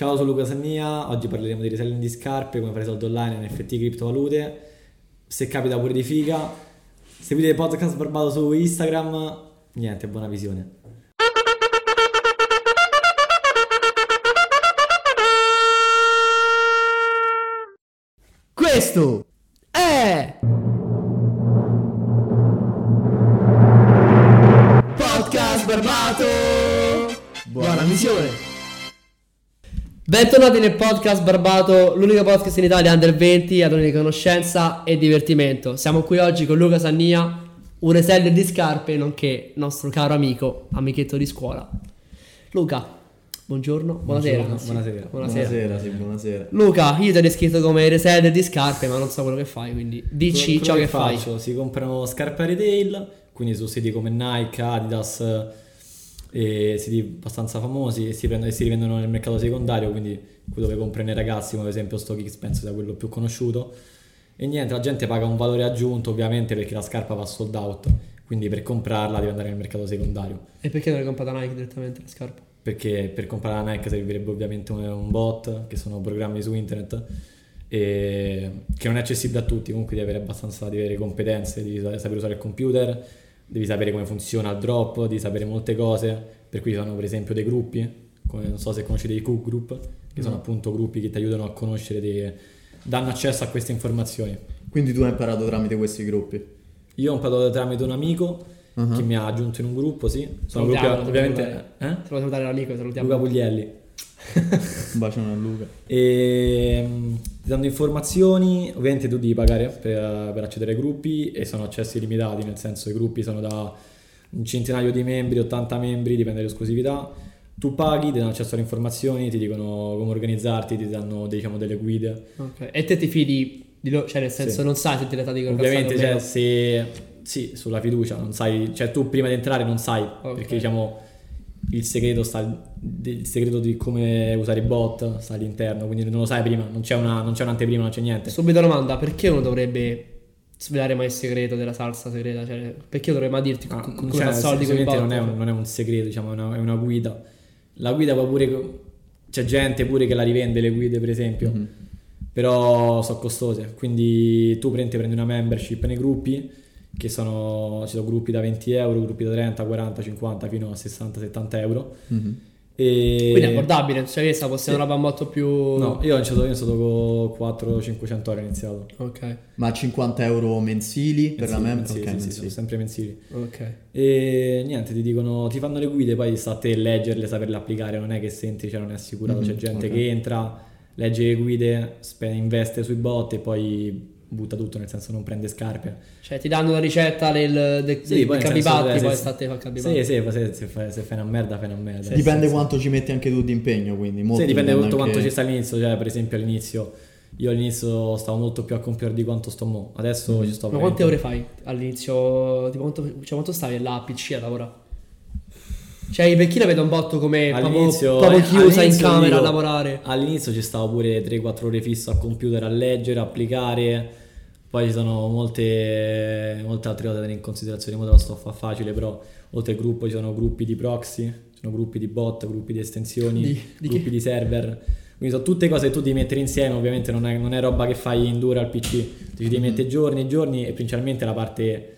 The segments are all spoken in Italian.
Ciao, sono Luca Sannia, oggi parleremo di reselling di scarpe, come fare soldi online, NFT, criptovalute, se capita pure di figa. Seguite il podcast Barbato su Instagram, niente, buona visione. Questo è Podcast Barbato. Buona missione. Bentornati nel podcast Barbato, l'unico podcast in Italia under 20 ad ogni conoscenza e divertimento. Siamo qui oggi con Luca Sannia, un reseller di scarpe, nonché nostro caro amico, amichetto di scuola. Luca, buongiorno, buonasera. Buongiorno, buonasera. buonasera. Buonasera, sì, buonasera. Luca, io ti ho descritto come reseller di scarpe, ma non so quello che fai, quindi dici Quello ciò che, fai. faccio, Si comprano scarpe a retail, quindi su siti come Nike, Adidas, e siti abbastanza famosi e si, prendono- e si rivendono nel mercato secondario, quindi qui dove comprano i ragazzi, come ad esempio StockX penso sia quello più conosciuto. E niente, la gente paga un valore aggiunto ovviamente perché la scarpa va sold out, quindi per comprarla devi andare nel mercato secondario. E perché non hai comprato Nike direttamente la scarpa? perché per comprare la Nike servirebbe ovviamente un, bot, che sono programmi su internet, e che non è accessibile a tutti, comunque devi avere abbastanza devi avere competenze, devi sa- sapere usare il computer, devi sapere come funziona il drop, devi sapere molte cose, per cui ci sono per esempio dei gruppi, come non so se conoscete i Cook Group, che sono No. appunto gruppi che ti aiutano a conoscere, dei- danno accesso a queste informazioni. Quindi tu hai imparato tramite questi gruppi. Io ho imparato tramite un amico Uh-huh. che mi ha aggiunto in un gruppo, sì. Sono gruppi Salutiamolo, ovviamente... salutiamo. Eh? Salutare l'amico, salutiamo. Luca Puglielli. Un bacione a Luca. E ti danno informazioni, ovviamente tu devi pagare per, per accedere ai gruppi e sono accessi limitati, nel senso i gruppi sono da un centinaio di membri, 80 membri, dipende dall'esclusività. Tu paghi, ti danno accesso alle informazioni, ti dicono come organizzarti, ti danno diciamo, delle guide. Ok. E te ti fidi di loro, cioè nel senso Sì. non sai se ti realtà dicono Ovviamente cioè, se sì, sulla fiducia non sai, cioè tu prima di entrare non sai, Ok. perché diciamo il segreto sta il segreto di come usare i bot sta all'interno, quindi non lo sai prima, non c'è una non c'è un'anteprima, non c'è niente. Subito domanda, perché uno dovrebbe svelare mai il segreto della salsa segreta? Cioè, perché io dovrei mai dirti Ah, co- come cioè, soldi con i bot? non è, un, non è un segreto, diciamo, è una, è una guida. La guida poi pure c'è gente pure che la rivende le guide, per esempio, Mhm. però sono costose. Quindi tu prendi, prendi una membership nei gruppi, che sono, ci sono gruppi da 20 euro, gruppi da 30, 40, 50 fino a 60, 70 euro. Mhm. E... Quindi è abbordabile, cioè questa può essere Sì. una roba molto più... No, io ho iniziato, io ho iniziato con 400-500 euro ho iniziato. Ok, Ma 50 euro mensili per la Mensili, mem? mensili, ok, sì, sì, mensili. sono sempre mensili. ok. E niente, ti dicono, ti fanno le guide, poi sta a te leggerle, saperle applicare, non è che senti, cioè non è assicurato, Mhm, c'è gente ok. che entra, legge le guide, spe- investe sui bot e poi butta tutto, nel senso non prende scarpe. Cioè ti danno la ricetta del, del, Sì, del poi senso, eh, poi se- sta a te fa il carnivatti. Sì, sì, se, se fai, se fai una merda, fai una merda. Dipende Nel senso- quanto ci metti anche tu di impegno, quindi molto Sì, dipende molto anche- quanto ci sta all'inizio, cioè per esempio all'inizio, io all'inizio stavo molto più a computer di quanto sto mo, adesso Mhm. ci sto Ma quante ore veramente- fai all'inizio? Tipo, quanto, cioè, quanto stavi là a PC a lavorare? Cioè, per chi la vede un botto come proprio, All'inizio, proprio eh, chiusa in all'inizio camera a io- lavorare. All'inizio ci stavo pure 3-4 ore fisso al computer a leggere, a applicare. Poi ci sono molte, molte altre cose da tenere in considerazione. Ora lo sto a fare facile, però oltre al gruppo ci sono gruppi di proxy, ci sono gruppi di bot, gruppi di estensioni, Di- di gruppi che? di server. Quindi sono tutte cose che tu devi mettere insieme, ovviamente non è, non è roba che fai in due ore al PC, ti devi Mhm. mettere giorni e giorni e principalmente la parte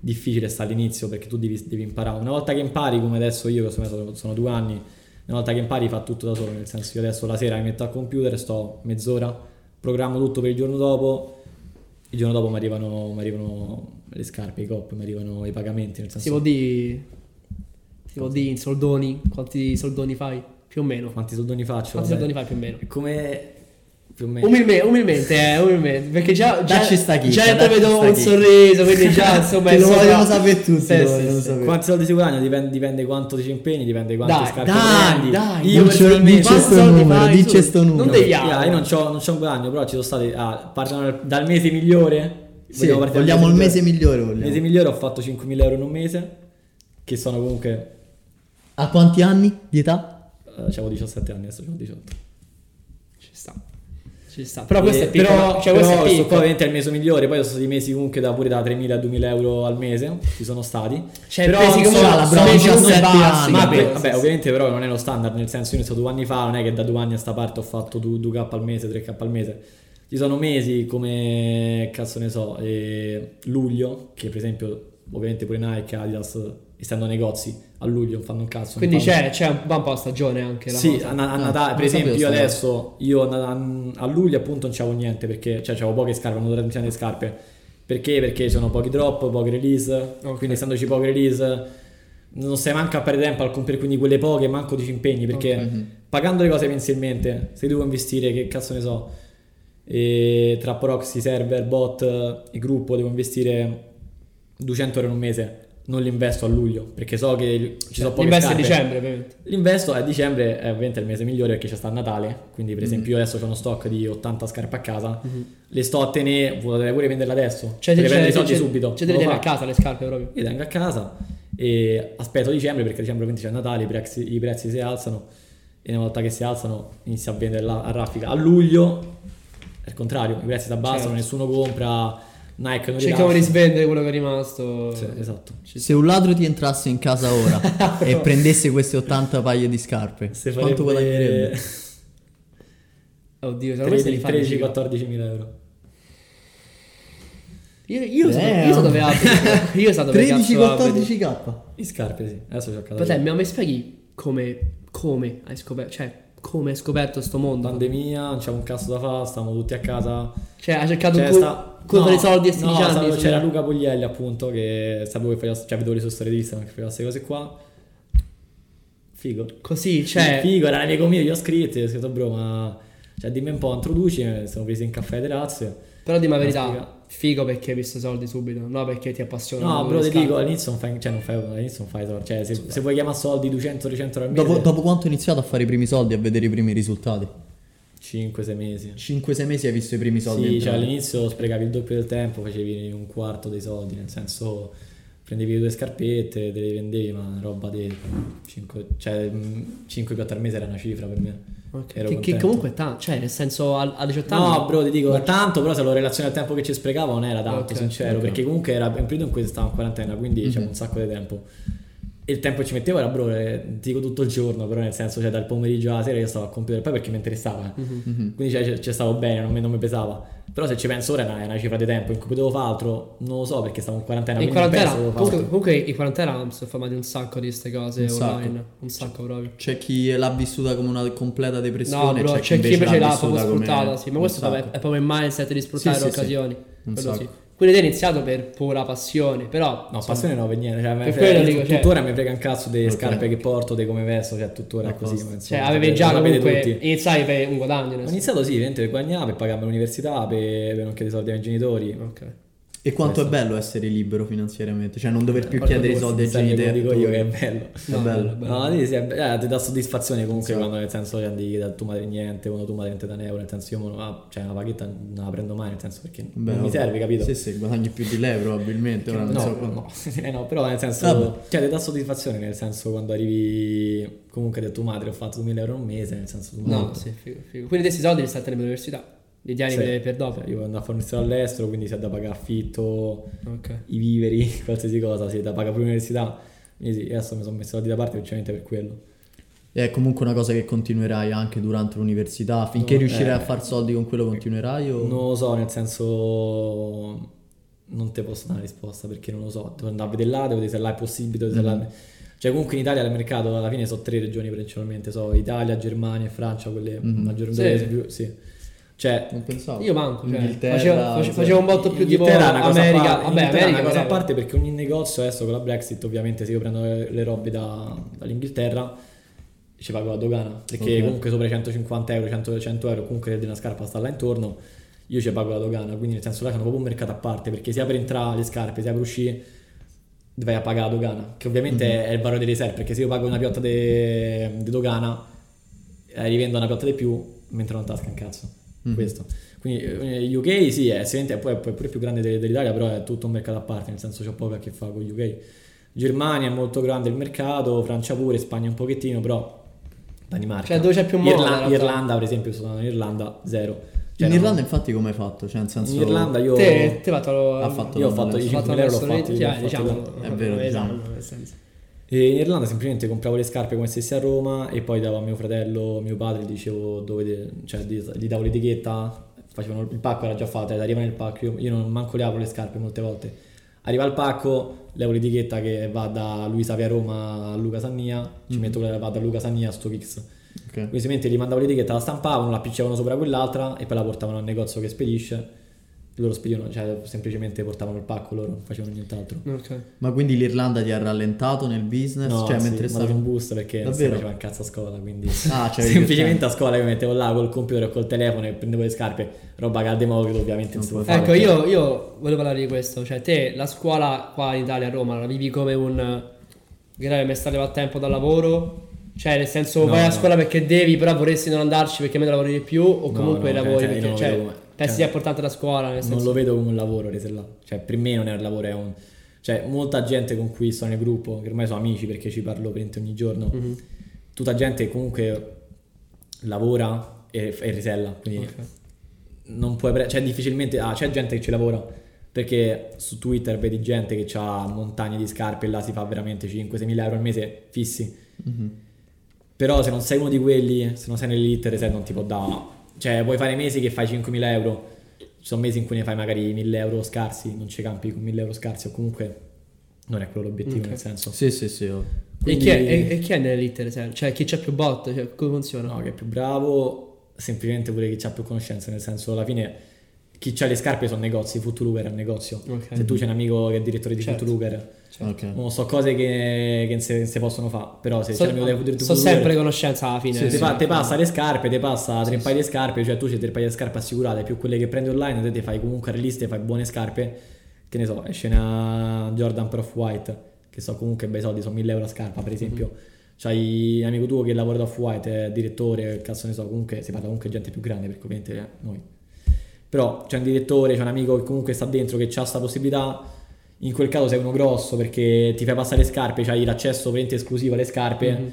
difficile sta all'inizio perché tu devi, devi imparare. Una volta che impari, come adesso io, che sono, sono due anni, una volta che impari fa tutto da solo, nel senso io adesso la sera mi metto al computer, sto mezz'ora, programmo tutto per il giorno dopo, il giorno dopo mi arrivano, mi arrivano le scarpe, i cop, mi arrivano i pagamenti, nel Si senso può dire... Si può dire in soldoni? Quanti soldoni fai? Più o meno. quanti soldoni faccio. Quanti vabbè. soldoni fai più o meno? E Come più o meno. Umilmente, umilmente, eh, umilmente, perché già, già, Dacci sta chicca, già vedo un chicca. sorriso, quindi già insomma... Lo vogliono sapere tutti, Sì, lo sì, sì. sapere. Quanti soldi si guadagna dipende, dipende quanto ti ci impegni, dipende quante Dai, scarpe dai, dai, io non ce- personalmente dice Quanti sto numero, dice sto numero. Non devi Yeah, io non c'ho, non c'ho un guadagno, però ci sono stati. Ah, partono dal, mese migliore. Sì, Vogliamo il mese migliore. Il mese migliore ho fatto 5.000 euro in un mese, che sono comunque. A quanti anni di età? eh, C'avevo 17 anni, adesso ho 18. Ci sta. Ci sta. Però questo Eh, è piccolo. Però, cioè, questo però è piccolo. ovviamente è il mese migliore. Poi sono stati mesi comunque da pure da 3.000 a 2.000 euro al mese. Ci sono stati. Cioè, però non come so- la come 17 bassi, Ma vabbè, ovviamente però non è lo standard, nel senso io ho iniziato due anni fa, non è che da due anni a sta parte ho fatto 2, k al mese, 3k al mese. Ci sono mesi come, cazzo ne so, eh, luglio, che per esempio ovviamente pure Nike, Adidas, essendo negozi, a luglio fanno un cazzo. Quindi c'è, c'è un, po' stagione anche la Sì, a, a Ah, Natale, per non sapevo esempio, io adesso, io a, a- luglio appunto non c'avevo niente perché, cioè c'avevo poche scarpe, non dovrei di scarpe. Perché? Perché sono pochi drop, poche release, Ok. quindi essendoci poche release non stai manco a perdere tempo al comprare quindi quelle poche, manco ti ci impegni perché Ok. pagando le cose mensilmente, se devo investire, che cazzo ne so, e tra proxy, server, bot e gruppo devo investire 200 euro in un mese, non li investo a luglio perché so che ci sono poche L'investi a scarpe. dicembre, ovviamente. L'investo a dicembre è ovviamente il mese migliore perché c'è sta Natale, quindi per esempio io adesso ho uno stock di 80 scarpe a casa, le sto a tenere, potrei pure venderle adesso, Cioè, per prendere i soldi c'è, subito. c'è Non delle lo a casa le scarpe proprio. Io tengo a casa e aspetto dicembre perché a dicembre quindi c'è Natale, i prezzi, i prezzi si alzano e una volta che si alzano inizia a vendere la- a raffica. A luglio è il contrario, i prezzi si abbassano, Certo. nessuno compra, Nike non Cerchiamo di svendere quello che è rimasto. Sì, esatto. Se un ladro ti entrasse in casa ora e prendesse queste 80 paia di scarpe, Se quanto guadagnerebbe? Oddio, secondo me se li fa 13-14 mila euro. Io, io, io so dove abito. Io so dove cazzo abiti. 13-14k. In scarpe sì, adesso c'ho a casa. Però te, mi spieghi come, come hai scoperto, cioè, come hai scoperto sto mondo? pandemia, non c'era un cazzo da fare, stavamo tutti a casa. Cioè, hai cercato un cu- sta- quello no, dei soldi 16 no, anni? su- c'era Luca Poglielli appunto che sapevo che faceva, cioè vedevo le sue storie di Instagram che faceva queste cose qua. Figo. Così, cioè, Figo, era un amico mio, gli ho scritto, gli ho scritto bro ma... Cioè dimmi un po', introduci, siamo presi in caffè terrazze. Però di la verità, figo perché hai visto i soldi subito, no perché ti appassiona. No, delle ti dico, all'inizio non fai, cioè, non fai, all'inizio non fai soldi. Cioè, se, se vuoi chiamare soldi 200-300 euro al mese, Dopo, dopo quanto hai iniziato a fare i primi soldi e a vedere i primi risultati? 5-6 mesi. 5-6 mesi hai visto i primi soldi Sì, cioè entrare. all'inizio sprecavi il doppio del tempo, facevi un quarto dei soldi, nel senso prendevi due scarpette, te le vendevi, ma roba di 5, cioè 5 più al mese era una cifra per me. Ok, Ero Che, che comunque tanto, cioè nel senso a, a 18 anni... No, bro, ti dico, tanto, però se lo relazioni al tempo che ci sprecavo non era tanto, Ok, sincero, ok. perché comunque era un periodo in cui stavo in quarantena, quindi Mhm. c'era un sacco di tempo. Il tempo che ci mettevo era, bro, eh, dico tutto il giorno, però nel senso, cioè dal pomeriggio alla sera io stavo al computer, poi perché mi interessava, eh. Mhm. quindi cioè, ci- ci stavo bene, non mi, non mi pesava. Però se ci penso ora è una, è una cifra di tempo in cui potevo fare altro, non lo so perché stavo in quarantena, in quarantena, comunque, comunque in quarantena mi sono formati un sacco di queste cose Un sacco. online, un sacco proprio. C'è chi l'ha vissuta come una completa depressione, No, bro, c'è, c'è chi invece l'ha proprio vissuta come sfruttata, sì, ma questo vabbè, sacco. è proprio il mindset di sfruttare Sì, le sì, sì. occasioni. Un quello sacco. sì. Quindi te hai iniziato per pura passione, però... No, insomma, passione no, per niente. Cioè, Per frega- quello dico, cioè- tuttora mi frega un cazzo delle scarpe che porto, di come vesto, cioè tuttora è così. Ma insomma, Cioè, avevi lo già comunque... tutti. Iniziavi per un guadagno. Ho iniziato sì, ovviamente per guadagnare, per pagarmi l'università, per, per non chiedere soldi ai miei genitori. Ok. E quanto Questo. è bello essere libero finanziariamente, cioè non dover più Porca chiedere i soldi ai genitori. Dico io che è bello. È No, bello. bello. No, sì, sì, è be- eh, ti dà soddisfazione comunque Sì. quando nel senso cioè, di da tua madre niente, quando tua madre niente da un euro, nel senso io ah, cioè, una paghetta non la prendo mai, nel senso perché Beh, non mi serve, capito? Sì, sì, guadagni più di lei probabilmente. ora non No, so no, quanto- Eh, no, però nel senso, Vabbè. cioè ti dà soddisfazione nel senso quando arrivi comunque da tua madre ho fatto 2000 euro un mese, nel senso tu No, sì, figo, figo. Quindi questi soldi li tenendo all'università? Li tieni Sì. per, dopo? Cioè, io andavo a fare all'estero, quindi si è da pagare affitto, Ok. i viveri, qualsiasi cosa, si è da pagare pure l'università. Quindi sì, adesso mi sono messo soldi da parte principalmente per quello. E è comunque una cosa che continuerai anche durante l'università. Finché No, riuscirai eh. a far soldi con quello continuerai o... Non lo so, nel senso non te posso dare una risposta perché non lo so. Devo andare a vedere là, devo vedere se là è possibile, devo vedere se là- Cioè comunque in Italia il mercato alla fine sono tre regioni principalmente, so Italia, Germania e Francia, quelle Mhm. maggiormente Sì. più, sì. Cioè Non pensavo. Io manco, cioè, Inghilterra, facevo, facevo un botto più Inghilterra è una cosa America. parte, Vabbè, America una cosa a parte perché ogni negozio adesso con la Brexit, ovviamente se io prendo le, le robe da- dall'Inghilterra ci pago la dogana, perché Ok. comunque sopra i 150 euro, 100, 100 euro, comunque di una scarpa sta là intorno, io ci pago la dogana, quindi nel senso là hanno proprio un mercato a parte, perché sia per entrare le scarpe, sia per uscire vai a pagare la dogana, che ovviamente Mhm. è il valore delle riserve, perché se io pago una piotta di dogana, eh, rivendo una piotta di più, mentre non tasca un cazzo. Mhm. Questo. Quindi eh, UK sì, è, è poi, è pure più grande de- dell'Italia, però è tutto un mercato a parte, nel senso c'è poco a che fare con UK. Germania è molto grande il mercato, Francia pure, Spagna un pochettino, però Danimarca. Cioè, dove c'è più moda, Irla-. Irlanda, per esempio, sono in Irlanda, zero. Cioè, in no. Irlanda infatti come hai fatto? Cioè nel senso... In Irlanda io... Te, te fatto lo, Ha fatto io ho fatto i Ho 5.000 euro, l'ho fatti, sì, l'ho fatti diciamo. È vero, esatto, diciamo. E in Irlanda semplicemente compravo le scarpe come stessi a Roma e poi davo a mio fratello, mio padre, gli dicevo dove, de- cioè gli, davo l'etichetta, facevano il pacco era già fatto, ed arriva nel pacco, io, io non manco le apro le scarpe molte volte. Arriva il pacco, levo l'etichetta che va da Luisa Via Roma a Luca Sannia, ci Mhm. metto quella che va da Luca Sannia a StockX. Ok. Quindi semplicemente gli mandavo l'etichetta, la stampavano, la appiccicavano sopra quell'altra e poi la portavano al negozio che spedisce. Loro spedivano, cioè semplicemente portavano il pacco, loro non facevano nient'altro. Ok. Ma quindi l'Irlanda ti ha rallentato nel business? No, cioè sì, mentre mi ha dato stavi... un boost perché non si Davvero? faceva un cazzo a scuola, quindi Ah, cioè semplicemente a scuola io mi mettevo là col computer o col telefono e prendevo le scarpe, roba che al Democratico ovviamente non si può fare. Ecco, perché- io, io volevo parlare di questo. Cioè, te, la scuola qua in Italia, a Roma, la vivi come un... Magari mi sta a tempo dal lavoro? Cioè, nel senso, No, vai a no. scuola perché devi, però vorresti non andarci perché meno lavori di più? O comunque no, lavori cioè, io perché... Cioè, pensi cioè, sia importante la scuola, nel non senso... lo vedo come un lavoro rese là. Cioè, per me non è un lavoro, è un... Cioè, molta gente con cui sto nel gruppo, che ormai sono amici perché ci parlo praticamente ogni giorno, Mhm. tutta gente che comunque lavora e, e risella, quindi Ok. non puoi pre- cioè difficilmente ah, c'è gente che ci lavora perché su Twitter vedi gente che ha montagne di scarpe e là si fa veramente 5-6 mila euro al mese fissi Mhm. però se non sei uno di quelli se non sei nell'elite reset non ti può dare cioè puoi fare mesi che fai 5.000 euro ci sono mesi in cui ne fai magari 1.000 euro scarsi non ci campi con 1.000 euro scarsi o comunque non è quello l'obiettivo Ok. nel senso Sì, sì, sì. oh. E, Quindi- chi è, e, e chi è nell'elite reserve? Cioè, chi c'ha più bot? Cioè, come funziona? No, che è più bravo, semplicemente pure chi ha più conoscenze, nel senso alla fine chi ha le scarpe sono negozi, Footlocker è un negozio. Ok. Se tu c'hai un amico che è direttore di Certo. Footlocker, Ok. non so cose che, che si possono fare, però se So, c'è un amico del so sempre conoscenza alla fine. ti, sì, pa- sì. ti passa le scarpe, ti passa tre Sì, paia di scarpe, cioè tu c'hai tre paia di scarpe assicurate, più quelle che prendi online, te ti fai comunque le liste, fai buone scarpe, che ne so, esce una Jordan Pro White, che so comunque bei soldi, sono 1000 euro a scarpa per esempio. C'hai un amico tuo che lavora da Off-White, è direttore, cazzo ne so, comunque si parla comunque di gente più grande perché ovviamente noi. Però c'è un direttore, c'è un amico che comunque sta dentro che ha questa possibilità. In quel caso sei uno grosso perché ti fai passare le scarpe, c'hai l'accesso veramente esclusivo alle scarpe Mhm.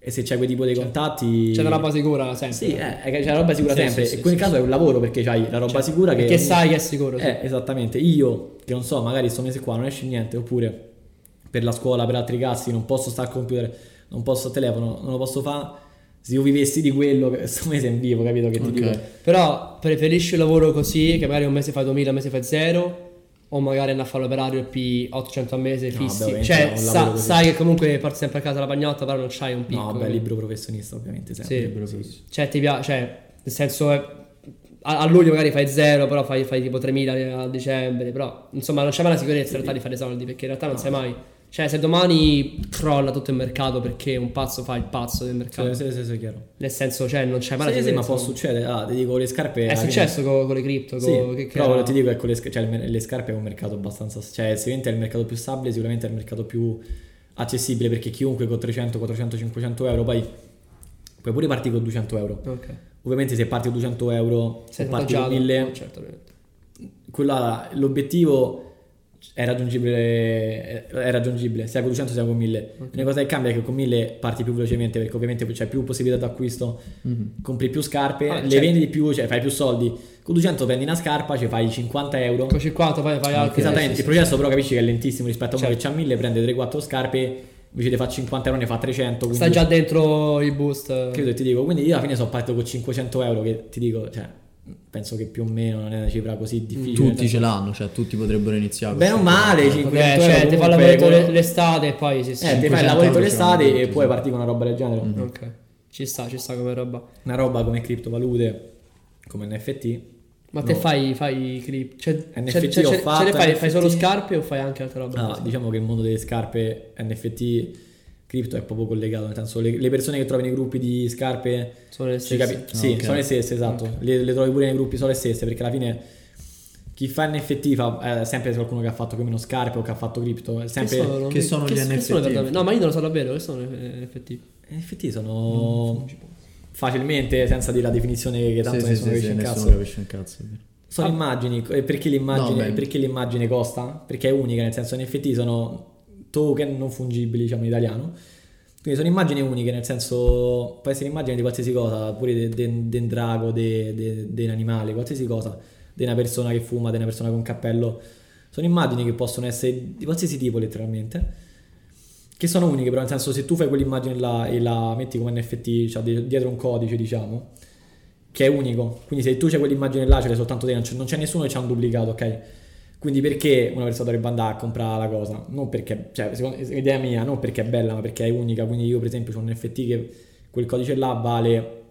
e se c'hai quel tipo di Cioè, contatti... C'è una roba sicura sempre. Sì, eh, che c'è la roba sicura Sì, sempre. sì, e in quel sì, caso è un lavoro perché c'hai la roba Cioè, sicura che... Perché sai che è sicuro. Eh, esattamente. Io, che non so, magari sto mese qua non esce niente, oppure per la scuola, per altri cazzi, non posso stare al computer, non posso al telefono, non lo posso fare. Se io vivessi di quello, che sto mese in vivo, capito che ti Ok. dico? Però preferisci un lavoro così, che magari un mese fai 2000, un mese fai 0, o magari andare a fare l'operario P 800 al mese No, fissi. ovviamente cioè, sa- sai che comunque porti sempre a casa la pagnotta, però non c'hai un picco. No, beh, libero professionista, ovviamente, sempre. Sì. Libero professionista. Cioè, ti piace, cioè, nel senso, eh, a, a luglio magari fai 0, però fai, fai tipo 3000 a dicembre, però insomma non c'è mai la sicurezza in realtà di fare soldi, perché in realtà non sai mai. Cioè, se domani crolla tutto il mercato perché un pazzo fa il pazzo del mercato, Sì, sì, sì, sì, chiaro. nel senso, cioè, non c'è mai Sì, la sì, ma può succedere. Ah, ti dico, le scarpe... È fine- successo con, con le cripto, Sì, con, che, che però era- ti dico, ecco, le, sc- cioè, le scarpe è un mercato abbastanza... Cioè, sicuramente è il mercato più stabile, sicuramente è il mercato più accessibile, perché chiunque con 300, 400, 500 euro, poi puoi pure partire con 200 euro. Ok. Ovviamente se parti con 200 euro, se parti con avvantaggiato? 1000, No, certamente. quella- l'obiettivo è raggiungibile, è raggiungibile sia con 200 sia con 1000. L'unica cosa che cambia è che con 1000 parti più velocemente perché ovviamente c'è più possibilità d'acquisto, Mhm. compri più scarpe, Ah, le certo. vendi di più, cioè fai più soldi. Con 200 prendi una scarpa, ci fai 50 euro. Con 50 poi fai altri. Esattamente, sì, il sì, processo però capisci che è lentissimo rispetto a uno Certo. che ha 1000, prende 3-4 scarpe, invece di fare 50 euro ne fa 300. sì. Quindi Sta già dentro il boost. Credo che ti dico, quindi io alla fine sono partito con 500 euro che ti dico, cioè, penso che più o meno non è una cifra così difficile. Tutti ce l'hanno, cioè tutti potrebbero iniziare. Bene o male, 500 Vabbè, euro cioè, ti fa il comunque lavoretto con- le- l'estate e poi si sì. Eh, ti fai il 500 lavoretto l'estate e poi sì. parti con una roba del genere. Ok. Ci sta, ci sta come roba. Una roba come criptovalute, come NFT. Ma te No. fai, fai clip. Cioè, NFT cioè, ho cioè, fatto, ce le fai, fai solo NFT. scarpe o fai anche altre robe? Ah, diciamo che il mondo delle scarpe NFT cripto è proprio collegato, nel senso le, le persone che trovi nei gruppi di scarpe Sono le stesse. capi- sì, ok. sono le stesse, esatto. Le, le trovi pure nei gruppi, sono le stesse, perché alla fine chi fa NFT fa è sempre qualcuno che ha fatto più o meno scarpe o che ha fatto cripto, è sempre Che sono, che sono gli che NFT? sono no, ma io non lo so davvero, che sono eh, NFT. NFT sono facilmente senza dire la definizione che tanto Sì, nessuno sì, capisce sì, un cazzo. capisce un cazzo. Sono Ah. immagini, e perché l'immagine, No, perché l'immagine costa? Perché è unica, nel senso NFT sono token non fungibili, diciamo in italiano, Quindi sono immagini uniche, nel senso, può essere immagine di qualsiasi cosa, pure di un drago, di un animale, qualsiasi cosa, di una persona che fuma, di una persona con un cappello. Sono immagini che possono essere di qualsiasi tipo, letteralmente, che sono uniche, però nel senso, se tu fai quell'immagine là e la metti come NFT, cioè dietro un codice, diciamo, che è unico, quindi se tu c'hai quell'immagine là, ce l'hai soltanto te, non c'è, non c'è nessuno che c'ha un duplicato, ok? Quindi perché una persona dovrebbe andare a comprare la cosa? Non perché, cioè, secondo, idea mia, non perché è bella, ma perché è unica. Quindi io per esempio ho un NFT che quel codice là vale...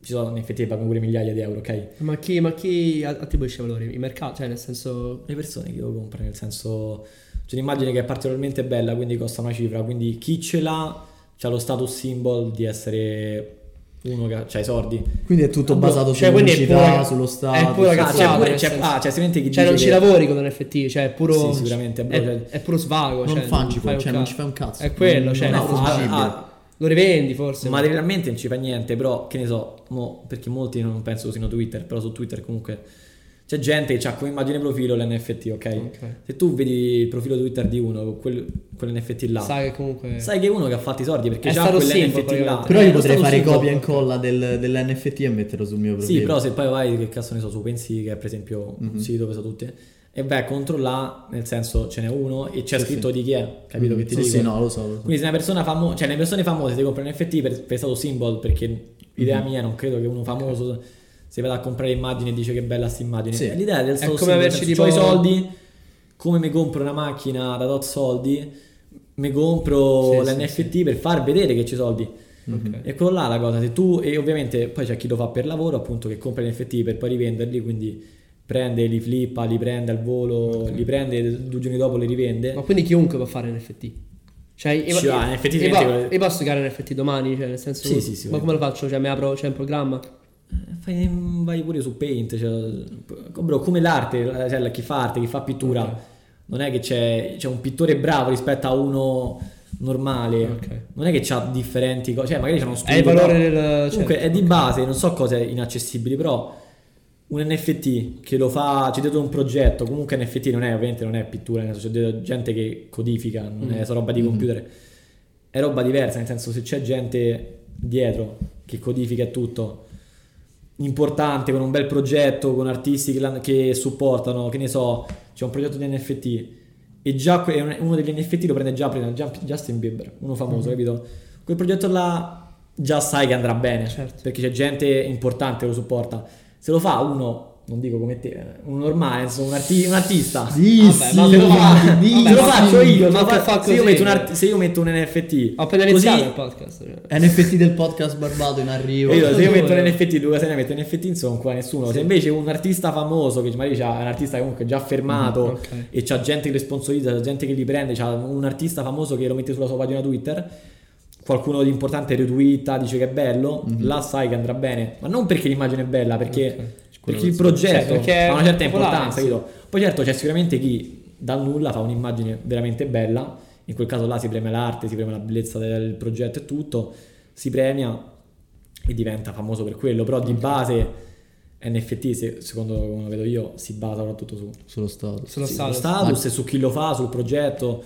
Ci sono NFT che pagano pure migliaia di euro, ok? Ma chi, ma chi attribuisce valore? I mercati? Cioè nel senso... Le persone che lo comprano, nel senso... C'è un'immagine che è particolarmente bella, quindi costa una cifra. Quindi chi ce l'ha, ha lo status symbol di essere uno che ha i soldi. Quindi è tutto basato cioè, sulla pubblicità, sullo Stato. È pura cazzata. Ah, c'è, c'è, ah, chi cioè, non ci lavori con l'NFT, cioè è puro... Sì, sicuramente. È, è, è puro svago. Non cioè, fungible, cioè non ci fai un cazzo. È quello, cioè... Non è fungibile. Ah, lo rivendi forse. Materialmente non ci fa niente, però che ne so, mo, perché molti non penso usino Twitter, però su Twitter comunque c'è gente che ha come immagine profilo l'NFT, ok? okay. Se tu vedi il profilo Twitter di uno, quel, quell'NFT là, sai che comunque. Sai che è uno che ha fatto i soldi perché già quell'NFT là. Però io potrei fare copia e incolla del, dell'NFT e metterlo sul mio profilo. Sì, però se poi vai, che cazzo ne so, su Pensi, che è per esempio mm-hmm. un mhm. sito dove sono tutte. E vai a controllare, nel senso ce n'è uno e c'è sì, scritto sì. di chi è, capito mm-hmm. che ti sì, dico? Sì, no, lo so, lo so. Quindi se una persona famosa, cioè le persone famose ti comprano NFT per, per stato symbol, perché l'idea mm-hmm. mia non credo che uno famoso se vado a comprare immagini e dice che bella sta immagine. Sì. L'idea del è come averci tipo... i soldi, come mi compro una macchina da tot soldi, mi compro sì, l'NFT sì, per far vedere che c'è soldi. Okay. E quello là la cosa, se tu, e ovviamente poi c'è chi lo fa per lavoro, appunto, che compra gli NFT per poi rivenderli, quindi prende, li flippa, li prende al volo, okay. li prende due giorni dopo li rivende. Ma quindi chiunque può fare NFT? Cioè, io, io, NFT io, io, io posso giocare NFT domani, cioè nel senso... Sì, sì, sì. Ma come lo faccio? Cioè, mi apro, c'è un programma? Fai, vai pure su Paint, cioè, bro, come l'arte, cioè, chi fa arte, chi fa pittura, okay. non è che c'è, c'è, un pittore bravo rispetto a uno normale, okay. non è che c'ha differenti cose, cioè magari c'è uno studio. È il valore del... Comunque certo. è di base, non so cose inaccessibili, però un NFT che lo fa, c'è dietro un progetto, comunque NFT non è, ovviamente non è pittura, c'è dietro gente che codifica, non mm. è roba di mm. computer, è roba diversa, nel senso se c'è gente dietro che codifica tutto importante, con un bel progetto, con artisti che, che supportano, che ne so, c'è un progetto di NFT e già uno degli NFT lo prende già prima, Justin Bieber, uno famoso, mm-hmm. capito? Quel progetto là già sai che andrà bene, certo. perché c'è gente importante che lo supporta. Se lo fa uno non dico come te, un normale, insomma, un, arti- un artista. Sì, vabbè, sì, ma se lo, fa, sì, vabbè, lo faccio io, ma fa, fa se, io metto un art- se io metto un NFT. Ho appena iniziato il podcast. Cioè. NFT del podcast Barbato in arrivo. Io, se io metto un NFT, Luca se ne mette un NFT, insomma, qua nessuno. Sì. Se invece un artista famoso, che magari c'ha un artista comunque già fermato mm, okay. e c'ha gente che le sponsorizza, c'ha gente che li prende, c'ha un artista famoso che lo mette sulla sua pagina Twitter qualcuno di importante retweeta, dice che è bello, mm-hmm. là sai che andrà bene, ma non perché l'immagine è bella, perché okay perché il progetto cioè, ha una certa importanza. Sì. Poi certo c'è sicuramente chi dal nulla fa un'immagine veramente bella, in quel caso là si premia l'arte, si premia la bellezza del progetto e tutto, si premia e diventa famoso per quello, però di base... NFT, secondo come vedo io, si basa soprattutto su, sullo status, sullo sì, status, status e su chi lo fa, sul progetto,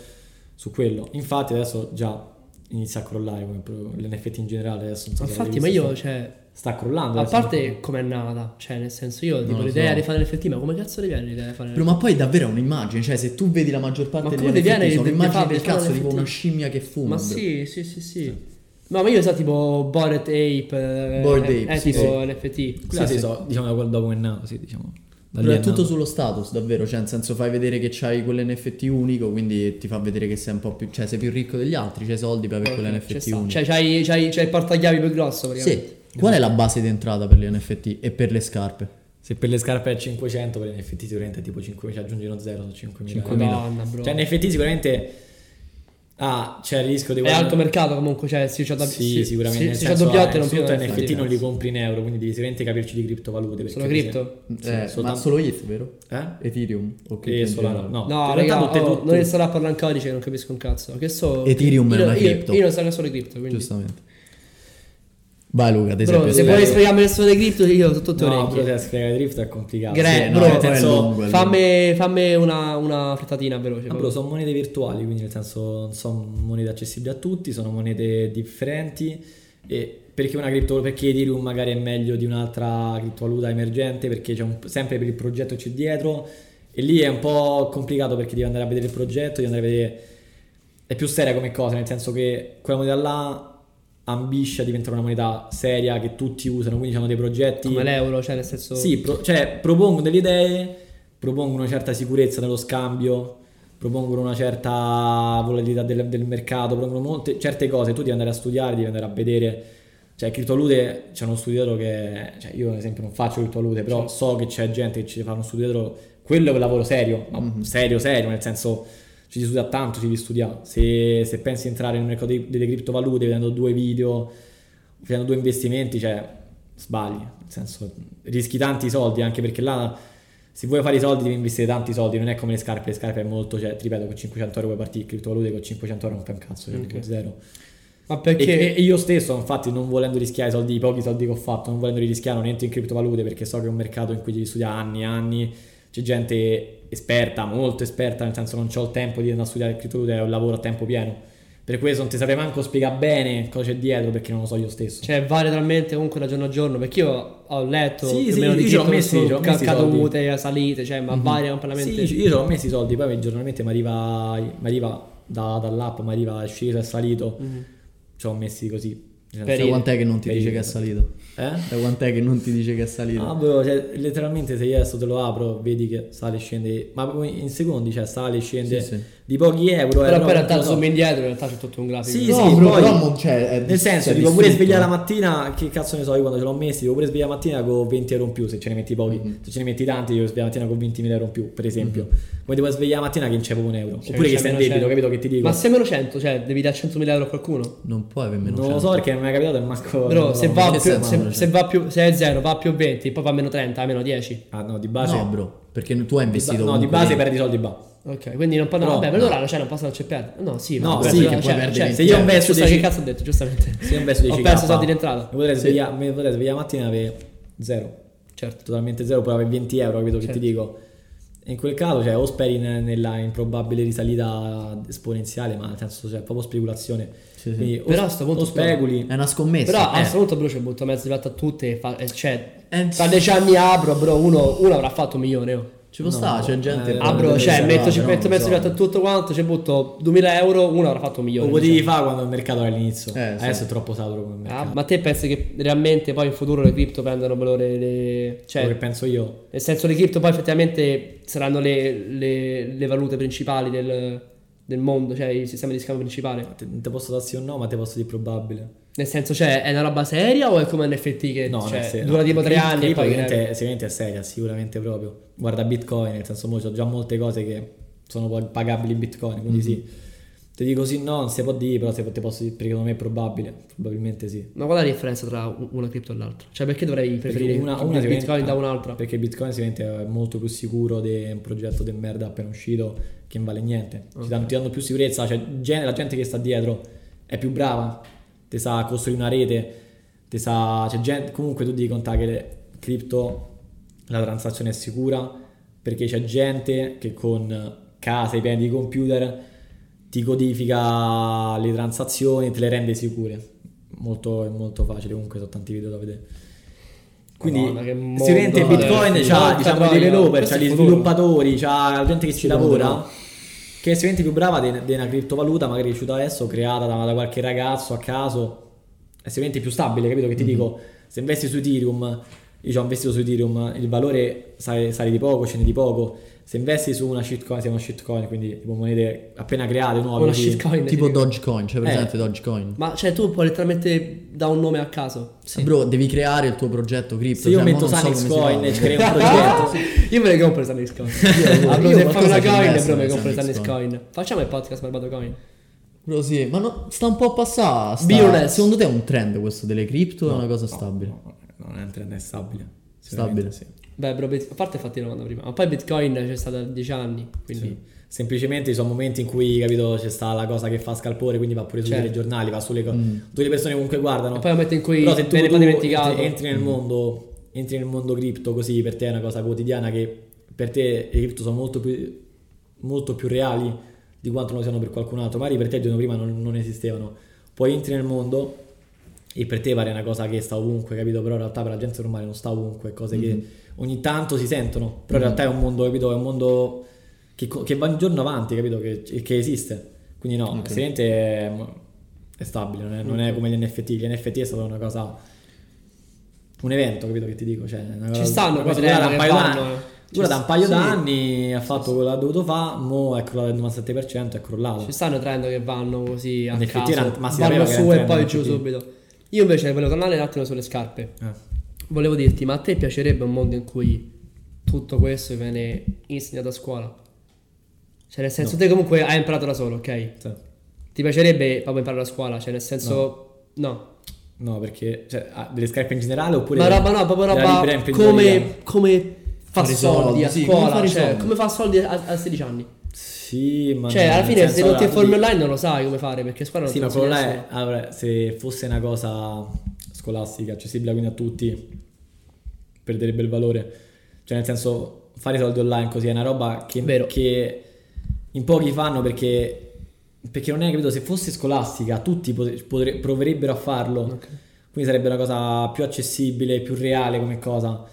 su quello. Infatti adesso già inizia a crollare l'NFT in generale. Adesso so Infatti, ma io, cioè, sta crollando. A parte come è nata, cioè nel senso io tipo l'idea so. di fare l'NFT, ma come cazzo ti viene l'idea di fare Però ma poi davvero è un'un'immagine, cioè se tu vedi la maggior parte delle NFT sono immagini del cazzo, tipo una scimmia che fuma. Ma sì, sì, sì, sì. No, ma io so tipo Bored Ape, eh, Bored Ape, è, sì, tipo sì. NFT. Sì, sì, so, diciamo da dopo è nato, sì, diciamo. Però è tutto sullo status, davvero, cioè nel senso fai vedere che c'hai quell'NFT unico, quindi ti fa vedere che sei un po' più, cioè sei più ricco degli altri, c'hai soldi per avere quell'NFT unico. Cioè c'hai, c'hai, c'hai il portachiavi più grosso praticamente. Sì. Qual è la base di entrata per gli NFT e per le scarpe? Se per le scarpe è 500, per gli NFT sicuramente è tipo 5, ci aggiungi uno 0 su 5000. 5000. Cioè NFT sicuramente Ah, c'è il rischio di È alto mercato comunque, cioè si c'è da Sì, sì sicuramente. Si c'è doppiato e non più NFT non li compri in euro, quindi devi sicuramente capirci di criptovalute. Solo cripto? Sì, eh, soltanto... Ma solo ETH, vero? Eh? Ethereum o che Solano? No, no raga, tutte, oh, tutte... non sarà a parlare in codice, non capisco un cazzo. Che so... Ethereum è una cripto. Io, io non so che sono cripto, quindi... Giustamente. Vai Luca, ti sei Bro, se vuoi spiegarmi il suono dei cripto, io ho tutto No, orecchie. se spiegare drift è complicato. Gre- Sì, no, bro, senso, lungo. Fammi, fammi una, una frittatina veloce. Ah, bro, sono monete virtuali, quindi nel senso non sono monete accessibili a tutti, sono monete differenti. E perché una cripto, perché Ethereum magari è meglio di un'altra criptovaluta emergente? Perché c'è un- sempre per il progetto c'è dietro. E lì è un po' complicato perché devi andare a vedere il progetto, devi andare a vedere. È più seria come cosa, nel senso che quella moneta là ambisce a diventare una moneta seria che tutti usano, quindi hanno dei progetti. Come l'euro, cioè nel senso... Sì, pro- cioè propongono delle idee, propongono una certa sicurezza nello scambio, propongono una certa volatilità del, del mercato, propongono molte, certe cose, tu devi andare a studiare, devi andare a vedere. Cioè, criptovalute c'è uno studio dietro che. Cioè, io ad esempio non faccio criptovalute, però so che c'è gente che ci fa uno studio dietro. Quello è un lavoro serio, ma serio, serio, nel senso ci si studia tanto, ci si studia. Se, se pensi di entrare nel mercato dei- delle criptovalute vedendo due video, facendo due investimenti, cioè sbagli, nel senso rischi tanti soldi anche perché là se vuoi fare i soldi devi investire tanti soldi, non è come le scarpe, le scarpe è molto, cioè ti ripeto con 500 euro puoi partire, criptovalute con 500 euro non fai un cazzo, cioè Ok. con zero. Ma E, perché... e io stesso, infatti, non volendo rischiare i soldi, i pochi soldi che ho fatto, non volendo rischiare, non entro in criptovalute perché so che è un mercato in cui devi studiare anni e anni. C'è gente esperta, molto esperta, nel senso non ho il tempo di andare a studiare criptovalute, è un lavoro a tempo pieno. Per questo non ti saprei manco spiegare bene cosa c'è dietro perché non lo so io stesso. Cioè, varia talmente comunque da giorno a giorno. Perché io ho letto Sì, più sì, meno di io cripto messi, l'ho messi cadute, salite, cioè, ma varia completamente. Sì, io l'ho messi i soldi, poi giornalmente mi arriva, mi arriva da- dall'app, mi arriva è sceso, è salito, Mhm. ci ho messi così. Nel Per Da quant'è che non ti per dice che è salito? Eh? Da quant'è che non ti dice che è salito? Ah, bro, cioè, letteralmente se io adesso te lo apro, vedi che sale e scende, ma in secondi, cioè sale e scende Sì, sì. di pochi euro. eh, Però poi in realtà non lo so. zoom indietro, in realtà c'è tutto un grafico. Sì, No, sì, bro, poi- però mo- cioè, è- Nel senso, tipo pure svegliare la mattina, che cazzo ne so, io quando ce l'ho messi, devo pure svegliare la mattina con 20 euro in più, se ce ne metti pochi, Mhm. se ce ne metti tanti, io svegliare la mattina con 20.000 euro in più, per esempio. Come ti puoi svegliare la mattina che non c'è proprio un euro, Cioè, oppure che stai in debito, 100. capito che ti dico? Ma se meno 100, cioè devi dare 100.000 euro a qualcuno? Non puoi avere meno non lo 100. so perché è capitato e manco... Non se va, più, se, se va più, se è 0, va a più 20, poi va a meno 30, a meno 10. Ah no, di base... No, bro, perché tu hai di ba- investito no, di base perdi soldi ba. Ok, quindi non può. No, vabbè, per no. l'ora cioè, non posso non c'è perdere. No, sì, No, ma sì, che cioè, perdere cioè, Se io investo giusto, 10 che cazzo ho detto, giustamente. Se io investo 10 Ho perso soldi in entrata. Mi potrei svegliare, la mattina e avere zero. Certo. totalmente zero, puoi avere 20 euro, capito che Certo. ti dico? In quel caso, cioè, o speri in- nella improbabile risalita esponenziale, ma nel senso, cioè, proprio speculazione. Sì, sì. Quindi, o, Però a sto punto o speculi. È una scommessa. Però a eh. questo punto, bro, ci butto mezzo di latte a tutte. E fa, e cioè, Eh, tra 10 anni apro, bro, uno, uno avrà fatto un milione. oh. Ci può No, stare, c'è gente... eh, Ah, bro, cioè, metto, no, ci però metto non mezzo a tutto quanto, ci butto 2000 euro, uno avrà fatto un milione. Lo potevi diciamo. fare quando il mercato era all'inizio. Eh, sì. Adesso è troppo saturo come Ah, mercato. ma te pensi che realmente poi in futuro le cripto prendano valore? Le... Cioè, Quello che penso io. Nel senso, le cripto poi effettivamente saranno le, le- le valute principali del, del mondo, cioè il sistema di scambio principale. Te- Non ti posso dire sì o no, ma ti posso dire probabile. Nel senso, cioè, è una roba seria o è come NFT che No, cioè, senso- dura no. tipo tre anni e cripto poi... sicuramente, sicuramente è seria, sicuramente proprio. Guarda Bitcoin, nel senso, mo c'ho già molte cose che sono pag- pagabili in Bitcoin, quindi Mhm. sì. Ti dico sì, no, non si può dire, però se te posso dire, perché secondo me è probabile, probabilmente sì. Ma qual è la differenza tra un- una cripto e l'altra? Cioè, perché dovrei preferire una, una Bitcoin da un'altra? Perché Bitcoin sicuramente è molto più sicuro di un progetto di merda appena uscito che non vale niente. Ci danno, ti danno più sicurezza, cioè la gente che sta dietro è più brava, ti sa costruire una rete, ti sa... Cioè, gente, comunque tu devi contare che le cripto, la transazione è sicura perché c'è gente che con casa, i piani di computer ti codifica le transazioni, te le rende sicure. Molto, molto facile, comunque sono tanti video da vedere. Quindi Madonna, sicuramente Bitcoin adesso. c'ha Porca diciamo, i developer, c'ha gli il sviluppatori, c'ha la gente che ci Secondo lavora, me. che è sicuramente più brava di una criptovaluta magari riuscita adesso, creata da, da qualche ragazzo a caso, è sicuramente più stabile, capito che ti dico? Se investi su Ethereum, io ho investito su Ethereum, il valore sale, sale di poco, scende di poco. Se investi su una shitcoin, se è una shitcoin, quindi tipo monete appena create, nuove, Una sì. shitcoin. Tipo sì. Dogecoin, c'è presente Eh. Dogecoin? Ma cioè, tu puoi letteralmente dare un nome a caso. Bro, devi creare il tuo progetto cripto. Se io cioè, metto so Sanix si Coin e ci creo un progetto, Io me le compro Sanix Coin. Io- Ah, bro, io se fai una coin, bro, mi nelle compro Sanix Coin. Facciamo il podcast Barbato Coin. Bro, sì, ma no, sta un po' a passare. sta-. Secondo te è un trend questo delle cripto o è una cosa No, stabile? no, no, non è un trend, è stabile. Sì. Beh, bit- a parte fatti la domanda prima, ma poi Bitcoin c'è stato da 10 anni, quindi... Sì. Semplicemente ci sono momenti in cui, capito, c'è sta la cosa che fa scalpore, quindi va pure sui Certo. telegiornali, va sulle cose. Mm. Dove le persone comunque guardano. E poi momento in cui Però se tu, tu entri, entri nel mondo, entri nel mondo cripto così, per te è una cosa quotidiana che per te le cripto sono molto più, molto più reali di quanto non lo siano per qualcun altro. Magari per te il giorno prima non, non esistevano. Poi entri nel mondo e per te pare una cosa che sta ovunque, capito? Però in realtà per la gente normale non sta ovunque, cose che ogni tanto si sentono. Però in realtà è un mondo, capito? È un mondo che, che va un giorno avanti, capito? Che, che esiste. Quindi no, Ok. sicuramente è, è stabile, non è, non è come gli NFT. Gli NFT è stata una cosa un evento, capito che ti dico? Cioè, una Ci cosa- stanno una cosa dura da un che paio d'anni. eh. Dura Ci da un paio sì. d'anni, ha fatto quello che ha dovuto fare, mo è crollato del 97% è crollato. Ci stanno trend che vanno così a effetti caso, ma si vanno che su e poi giù subito. Io invece volevo tornare un attimo sulle scarpe. Eh. Volevo dirti, ma a te piacerebbe un mondo in cui tutto questo viene insegnato a scuola? Cioè, nel senso, No. te comunque hai imparato da solo, ok? Sì. Ti piacerebbe proprio imparare a scuola? Cioè, nel senso, no. No, perché cioè, ah, delle scarpe in generale oppure Ma roba, no, proprio roba come, come fa soldi soldi, a sì, come scuola, i cioè, come fa soldi a, a 16 anni. Sì, ma Cioè, alla fine, se non ti informi online non lo sai come fare, perché scuola non Sì, ma lo quello là è, allora, se fosse una cosa scolastica, accessibile quindi a tutti, perderebbe il valore. Cioè, nel senso, fare soldi online così è una roba che, che in pochi fanno perché, perché non è capito, se fosse scolastica tutti potre- potre- proverebbero a farlo. Ok. Quindi sarebbe una cosa più accessibile, più reale come cosa.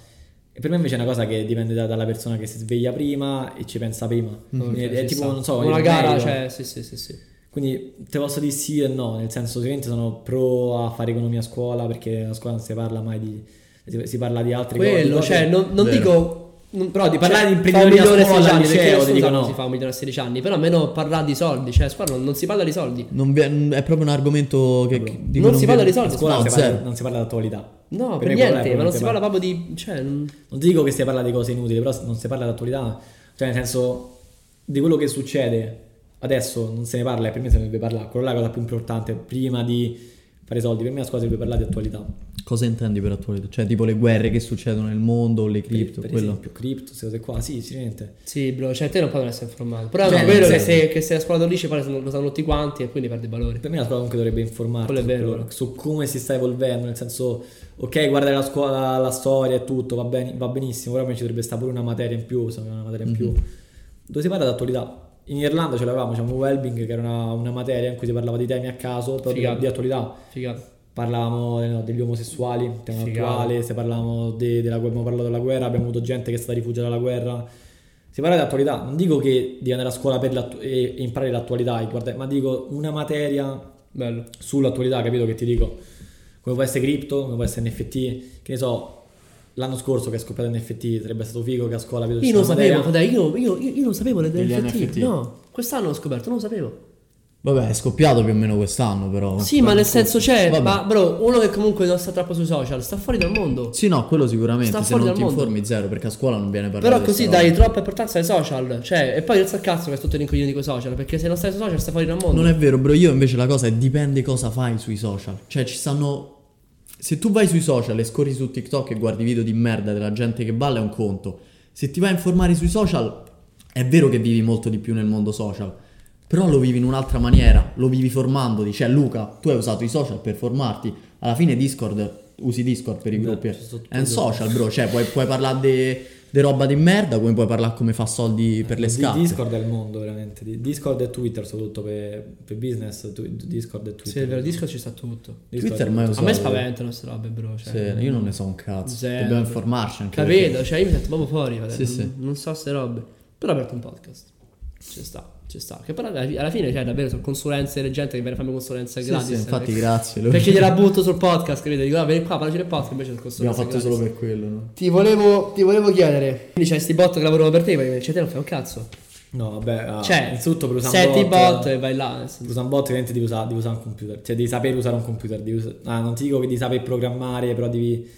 E per me invece è una cosa che dipende da- dalla persona che si sveglia prima e ci pensa prima. Ok, è ci tipo, sta. non so, una gara, cioè, sì, sì, sì, sì. Quindi te posso dire sì e no, nel senso sicuramente sono pro a fare economia a scuola perché a scuola non si parla mai di... si, si parla di altre cose. Quello, cose- cioè, non, non dico. non- Però di cioè, parlare di fa imprenditoria a scuola, a 16 al liceo, nessuno dico no. si fa un milione a 16 anni, però almeno parlare di soldi, cioè a scuola non, non si parla di soldi. Non vi- è proprio un argomento che, Proprio. di cui Non si parla di soldi, A scuola No, non, si parla, non si parla di attualità. No, per, me niente, ma non si si parla proprio di... Cioè, non- Non ti dico che si parla di cose inutili, però non si parla di attualità. Cioè nel senso di quello che succede adesso non se ne parla e per me se ne deve parlare. Quella è la cosa più importante prima di fare soldi. Per me a scuola si deve parlare di attualità. Cosa intendi per attualità? Cioè, tipo le guerre che succedono nel mondo, le cripto, per quello. esempio cripto, queste cose qua. Sì, sicuramente. Sì, bro, cioè te non puoi non essere informato. Però Cioè, è vero che se, che se a scuola 12 poi lo sanno tutti quanti e quindi perde valore. Per me la scuola comunque dovrebbe informarti Quello è su, vero, su come si sta evolvendo, nel senso, ok, guardare la scuola, la storia e tutto, va, bene, va benissimo, però a me ci dovrebbe stare pure una materia in più, se non una materia in più, Mhm. dove si parla di attualità. In Irlanda ce l'avevamo, diciamo, Wellbeing, che era una, una materia in cui si parlava di temi a caso, però di, Figata. di attualità. Figata. Parlavamo eh, no, degli omosessuali, tema Figata. attuale, se parlavamo de- della guerra, abbiamo parlato della guerra, abbiamo avuto gente che è stata rifugiata dalla guerra. Si parla di attualità, non dico che devi andare a scuola e, e imparare l'attualità, guarda- ma dico una materia Bello. sull'attualità, capito che ti dico? Come può essere cripto, come può essere NFT, che ne so, l'anno scorso che è scoppiato NFT, sarebbe stato figo che a scuola vedo Io non sapevo, io, io, io, io non sapevo le NFT. NFT. No, quest'anno ho scoperto, non lo sapevo. Vabbè, è scoppiato più o meno quest'anno, però. Sì, ma nel senso c'è, Vabbè. ma bro, uno che comunque non sta troppo sui social, sta fuori dal mondo. Sì, no, quello sicuramente. Sta Se fuori non dal ti mondo. informi, zero, perché a scuola non viene parlato. Però di così sta dai roba. troppa importanza ai social, cioè, e poi non sa cazzo che è tutto rincoglionito con i social, perché se non stai sui social stai fuori dal mondo. Non è vero, bro. Io invece la cosa è dipende cosa fai sui social. Cioè, ci stanno. Se tu vai sui social e scorri su TikTok e guardi video di merda della gente che balla, è un conto. Se ti vai a informare sui social, è vero che vivi molto di più nel mondo social. Però lo vivi in un'altra maniera, lo vivi formandoti. Cioè, Luca, tu hai usato i social per formarti. Alla fine Discord, usi Discord per i Beh, gruppi. È un social, bro. Cioè, puoi, puoi parlare di roba di merda, come puoi parlare come fa soldi per le Di- scarpe. Discord è il mondo veramente. Di- Discord e Twitter soprattutto per, per business. tu- Discord e Twitter. Sì, è vero, Discord ci sta tutto. Discord Twitter tutto. A me Usato. spaventano queste robe, bro. Cioè, Sì, io non ne so un cazzo. Zero. Dobbiamo informarci anche. Capito? perché- Cioè, io mi sento proprio fuori, fratello. Sì, sì. Non, non so ste robe. Però ho aperto un podcast. Ci sta, ci sta. Che però alla fine, cioè, davvero sono consulenze, le gente che viene a farmi consulenze Sì, gratis. sì, infatti, perché- grazie. Lo- Perché gliela butto sul podcast, capito? Dico, ah, vieni qua, parlaci del podcast, invece sono Abbiamo consulenze fatto gratis. solo per quello, no? Ti volevo, ti volevo chiedere. Quindi c'hai sti bot che lavorano per te, perché cioè, te non fai un cazzo. No, vabbè, ah, Cioè, innanzitutto per usare Setti un bot e vai là. Per usare un bot ovviamente devi usare, devi usare un computer, cioè devi sapere usare un computer, devi usa- ah, non ti dico che devi sapere programmare, però devi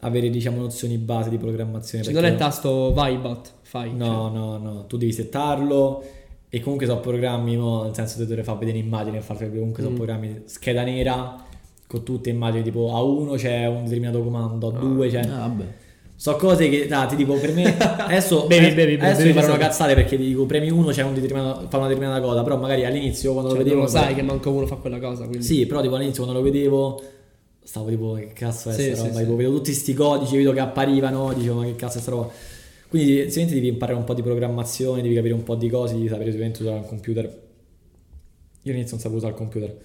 avere diciamo nozioni base di programmazione. Cioè, non è il tasto vai bot, fai. No, no, no, tu devi settarlo e comunque sono programmi, mo, nel senso che dovrei far vedere immagini e far comunque sono Mm. programmi scheda nera con tutte immagini tipo a 1 c'è un determinato comando, a Ah. 2 c'è... Ah, vabbè. So cose che, ah, ti dico, per me, adesso, Bevi, eh, bevi, adesso bevi, mi fanno bevi, una cazzate perché ti dico, premi uno, c'è un determinato, fa una determinata cosa, però magari all'inizio quando Cioè, lo vedevo... lo sai che manco uno fa quella cosa, quindi... Sì, però tipo all'inizio quando lo vedevo stavo tipo che cazzo è Sì, sta sì, roba? sì. Tipo, vedo tutti sti codici, vedo che apparivano, dicevo ma che cazzo è sta roba? Quindi sicuramente devi imparare un po' di programmazione, devi capire un po' di cose, devi sapere sicuramente usare un computer. Io all'inizio non sapevo usare il computer.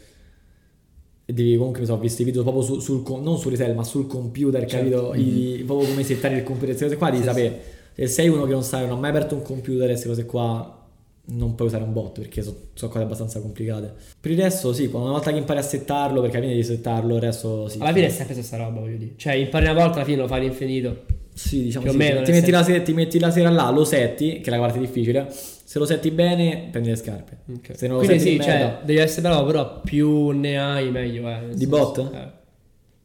E devi comunque mi sono visto i video proprio su- sul non su Retel, ma sul computer, Certo. capito? I- proprio come settare il computer, queste cose qua devi Sì, sapere. Se sei uno che non sa, non ha mai aperto un computer e queste cose qua non puoi usare un bot perché sono cose abbastanza complicate. Per il resto, sì, una volta che impari a settarlo, perché alla fine devi settarlo, il resto sì. Alla fine è sempre stessa roba, voglio dire. Cioè, impari una volta, alla fine lo fai all'infinito. Sì, diciamo più o sì. meno, ti, metti sera, ti metti la sera là, lo setti, che è la parte difficile. Se lo setti bene, prendi le scarpe. Ok. Se non lo Quindi setti sì, di cioè, devi essere bravo, però più ne hai meglio, eh. Di senso- bot? Eh.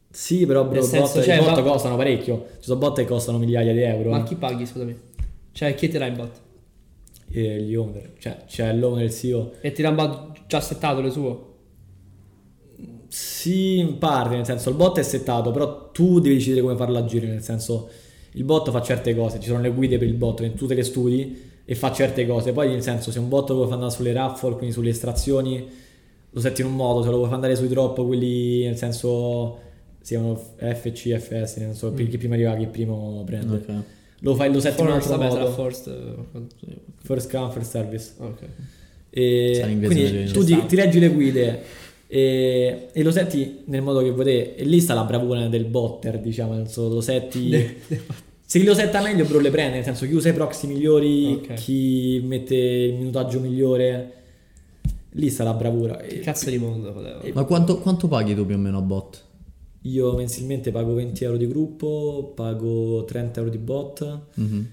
Sì, però bro, senso, bot, cioè, i bot ma- costano parecchio. Ci sono bot che costano migliaia di euro. Ma eh. chi paghi, scusami? Cioè, chi ti dà il bot? E gli owner, cioè c'è l'owner, il CEO. E ti bot già settato le suo? Sì, in parte, nel senso il bot è settato, però tu devi decidere come farlo agire, nel senso il bot fa certe cose, ci sono le guide per il bot, quindi tu te le studi e fa certe cose, poi nel senso se un bot lo vuoi far andare sulle raffle, quindi sulle estrazioni, lo setti in un modo, se lo vuoi far andare sui drop, quelli nel senso si chiamano FC, FS, nel senso chi prima arriva, chi primo prende. Ok. Lo fai, lo setti in un altro modo, forced. eh, first come, first service. Ok. E quindi tu ti, ti leggi le guide e, e lo setti nel modo che vuoi te. E lì sta la bravura del botter, diciamo, nel senso lo setti... Se chi lo setta meglio, bro, le prende, nel senso chi usa i proxy migliori, Ok. chi mette il minutaggio migliore, lì sta la bravura. Che E cazzo di mondo? E- Ma quanto, quanto paghi tu più o meno a bot? Io mensilmente pago 20 euro di gruppo, pago 30 euro di bot Mhm.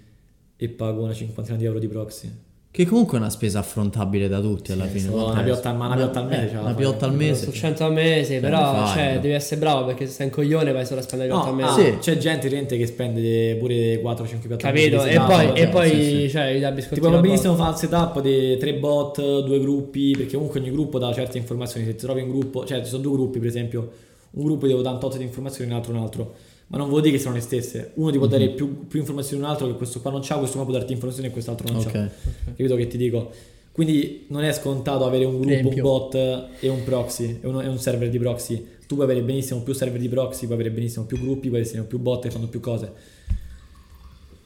e pago una cinquantina di euro di proxy. Che comunque è una spesa affrontabile da tutti alla Sì, fine. una è? piotta- ma una piotta al mese Eh, la Una fai. piotta al mese. Su 100 al mese, però fai, cioè, bro. devi essere bravo perché se sei un coglione vai solo a spendere No, 8 al mese. ah, Sì. c'è gente gente che spende pure 4-5 piattaforme. Capito? di E setup, poi, cioè, e poi sì, sì. cioè, i dà biscotti Ti puoi alla benissimo fare un setup di tre bot, due gruppi, perché comunque ogni gruppo dà certe informazioni. Se ti trovi in gruppo, cioè ci sono due gruppi, per esempio, un gruppo ti può dare un tot di informazioni, un altro un altro. Ma non vuol dire che sono le stesse. Uno ti può dare più, più informazioni di un altro che questo qua non c'ha, questo qua può darti informazioni e quest'altro non Ok. c'ha. Capito che ti dico? Quindi non è scontato avere un gruppo, un bot e un proxy, e, uno- e un server di proxy. Tu puoi avere benissimo più server di proxy, puoi avere benissimo più gruppi, puoi avere più bot che fanno più cose.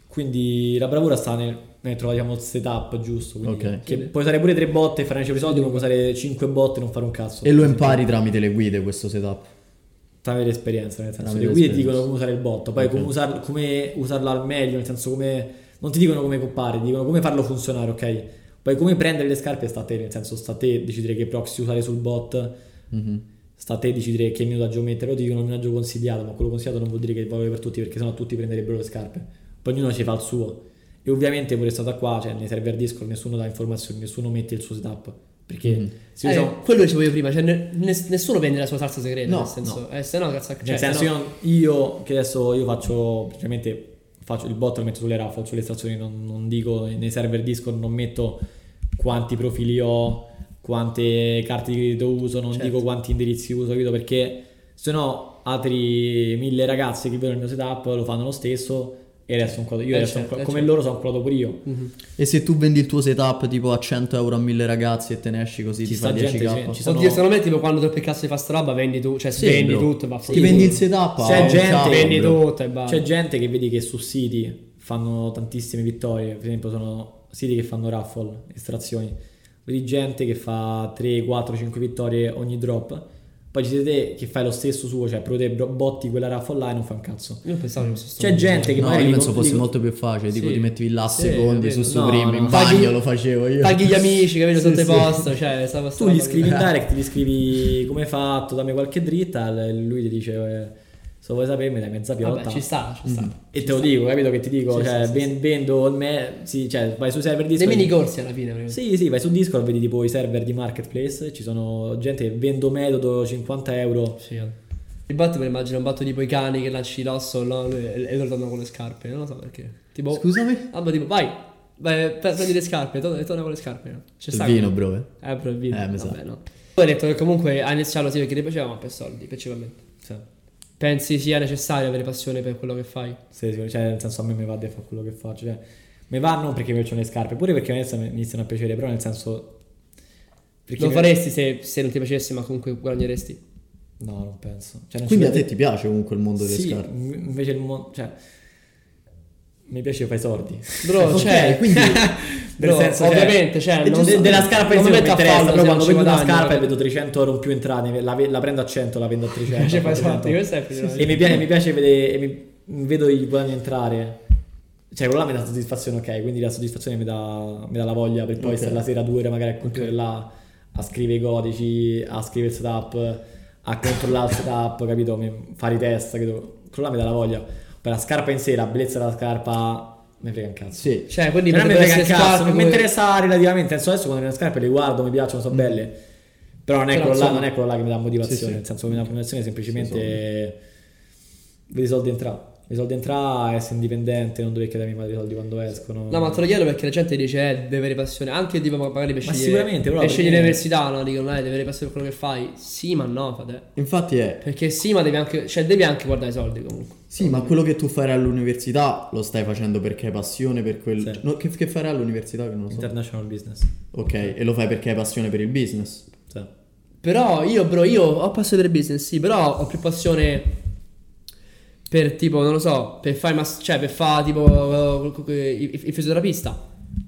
Quindi la bravura sta nel, nel trovare diciamo, il setup giusto. Quindi Ok. che puoi usare pure tre bot e fare i soldi, come puoi usare cinque bot e non fare un cazzo. E lo impari tramite le guide questo setup. Tramite l'esperienza, nel senso, le guide ti dicono come usare il bot, poi Ok. come, usar- come usarlo al meglio, nel senso come... Non ti dicono come compare, ti dicono come farlo funzionare, ok? Poi come prendere le scarpe sta a te, nel senso sta a te decidere che proxy usare sul bot, Mhm. sta a te decidere che minutaggio mettere, o ti dicono un minutaggio consigliato, ma quello consigliato non vuol dire che vale per tutti, perché sennò tutti prenderebbero le scarpe. Poi ognuno ci fa il suo. E ovviamente pure stata qua, cioè nei server Discord nessuno dà informazioni, nessuno mette il suo setup. Perché Mhm. se Eh, io c'ho- quello dicevo io prima, cioè ne- ness- nessuno vende la sua salsa segreta, No, nel senso, no. eh, se no cazzo, cioè, Nel senso, se no- io, che adesso io faccio praticamente faccio il bot lo metto sulle raffle, sulle estrazioni, non, non dico nei server Discord, non metto quanti profili ho, quante carte di credito uso, non Certo. dico quanti indirizzi uso, capito? Perché se no altri mille ragazzi che vedono il mio setup lo fanno lo stesso e adesso un quadro, io Eh, adesso certo, un- eh, come certo. loro sono un quadro pure io. Mhm. E se tu vendi il tuo setup tipo a 100 euro a 1000 ragazzi e te ne esci così Ci ti sta fai 10k? gente, ci sono- Oddio, secondo me tipo quando troppi cazzo di fa sta roba vendi tu, cioè Sì, vendi bro. tutto e va a Ti vendi il setup C'è un gente- cavolo, vendi bro. tutto e basta. C'è gente che vedi che su siti fanno tantissime vittorie, per esempio sono siti che fanno raffle, estrazioni, vedi gente che fa 3, 4, 5 vittorie ogni drop, poi ci siete te che fai lo stesso suo, cioè bro- botti quella raffle là e non fa un cazzo. Io pensavo che fosse C'è gente che No, magari io penso fosse li- molto più facile, tipo Sì. ti metti là a Sì, secondi su su No, primi, in no. bagno Paghi- lo facevo io. Paghi gli amici, capito, Sì, sotto i sì. post, cioè stava Tu gli scrivi in direct, gli scrivi come hai fatto, dammi qualche dritta, e lui ti dice eh, se vuoi sapere mi dai mezza piotta. Vabbè, ci sta, ci sta. Mm. E te lo dico, capito che ti dico? Sì, cioè, sì, sì, ven- vendo il me, sì, cioè, vai su server Dei Discord. mini corsi alla fine. Sì, sì, vai su Discord, vedi tipo i server di marketplace, ci sono gente che vendo metodo 50 euro. Sì. Il lo immagino un botto tipo i cani che lanci l'osso no, e, loro tornano con le scarpe, non lo so perché. Tipo, Scusami? Ah, ma tipo, vai, vai pre- prendi le scarpe, torna, e torna con le scarpe. no? C'è Il sta vino, bro. eh. Eh, però il vino. Eh, mi sa. Vabbè, no. Poi hai detto che comunque hai iniziato sì perché ti piaceva, ma per soldi, principalmente. Sì. Pensi sia necessario avere passione per quello che fai? Sì, sì, cioè, nel senso a me mi va di fare quello che faccio. Cioè, mi va non perché mi piacciono le scarpe, pure perché mi iniziano- mi iniziano a piacere, però nel senso... Lo mi- faresti se, se non ti piacesse, ma comunque guadagneresti? No, non penso. Cioè, non Quindi a te ti piace comunque il mondo delle Sì, scarpe? invece il mondo... Cioè, mi piace fare i soldi. Bro, Ok, cioè, quindi- bro, senso, cioè, ovviamente, cioè, e non- de- della scarpa non non mi interessa, fallo però quando vedo una scarpa e vedo 300 euro in più entrate, la, la prendo a 100, la vendo a 300. Mi piace fare i a 400. soldi, questo è più E mi piace, mi piace vedere, e mi, vedo i guadagni entrare. Cioè, quello là mi dà soddisfazione, ok, quindi la soddisfazione mi dà, mi dà la voglia per poi Ok. stare la sera due ore magari a controllare là, a scrivere i codici, a scrivere il setup, a controllare il setup, capito? Mi- fare i test, capito? Quello là mi dà la voglia. Per la scarpa in sé, la bellezza della scarpa, mi frega un cazzo. Sì. Cioè, quindi Cioè, non mi frega un cazzo, non mi come- interessa relativamente. Adesso, adesso quando le scarpe le guardo, mi piacciono, sono belle. Però non è, quello là, non è quello là che mi dà motivazione. Sì, sì. Nel senso che mi dà motivazione è semplicemente Sì, vedi i soldi entrare. I soldi entrare, essere indipendente, non dover chiedermi mai i soldi quando escono. No, ma te lo chiedo perché la gente dice eh, deve avere passione, anche tipo magari per Ma scegliere, sicuramente, però per scegliere l'università, no? Dicono, eh, deve avere passione per quello che fai. Sì, ma no, fate. Infatti è... Perché sì, ma devi anche, cioè devi anche guardare i soldi comunque. Sì, ma quello che tu farai all'università lo stai facendo perché hai passione per quel... Sì. No, che, che farai all'università che non lo so. International business. Ok, e lo fai perché hai passione per il business. Sì. Però io, bro, io ho passione per il business, sì, però ho più passione per tipo, non lo so, per fare mas- cioè per fare tipo eh, il, il fisioterapista.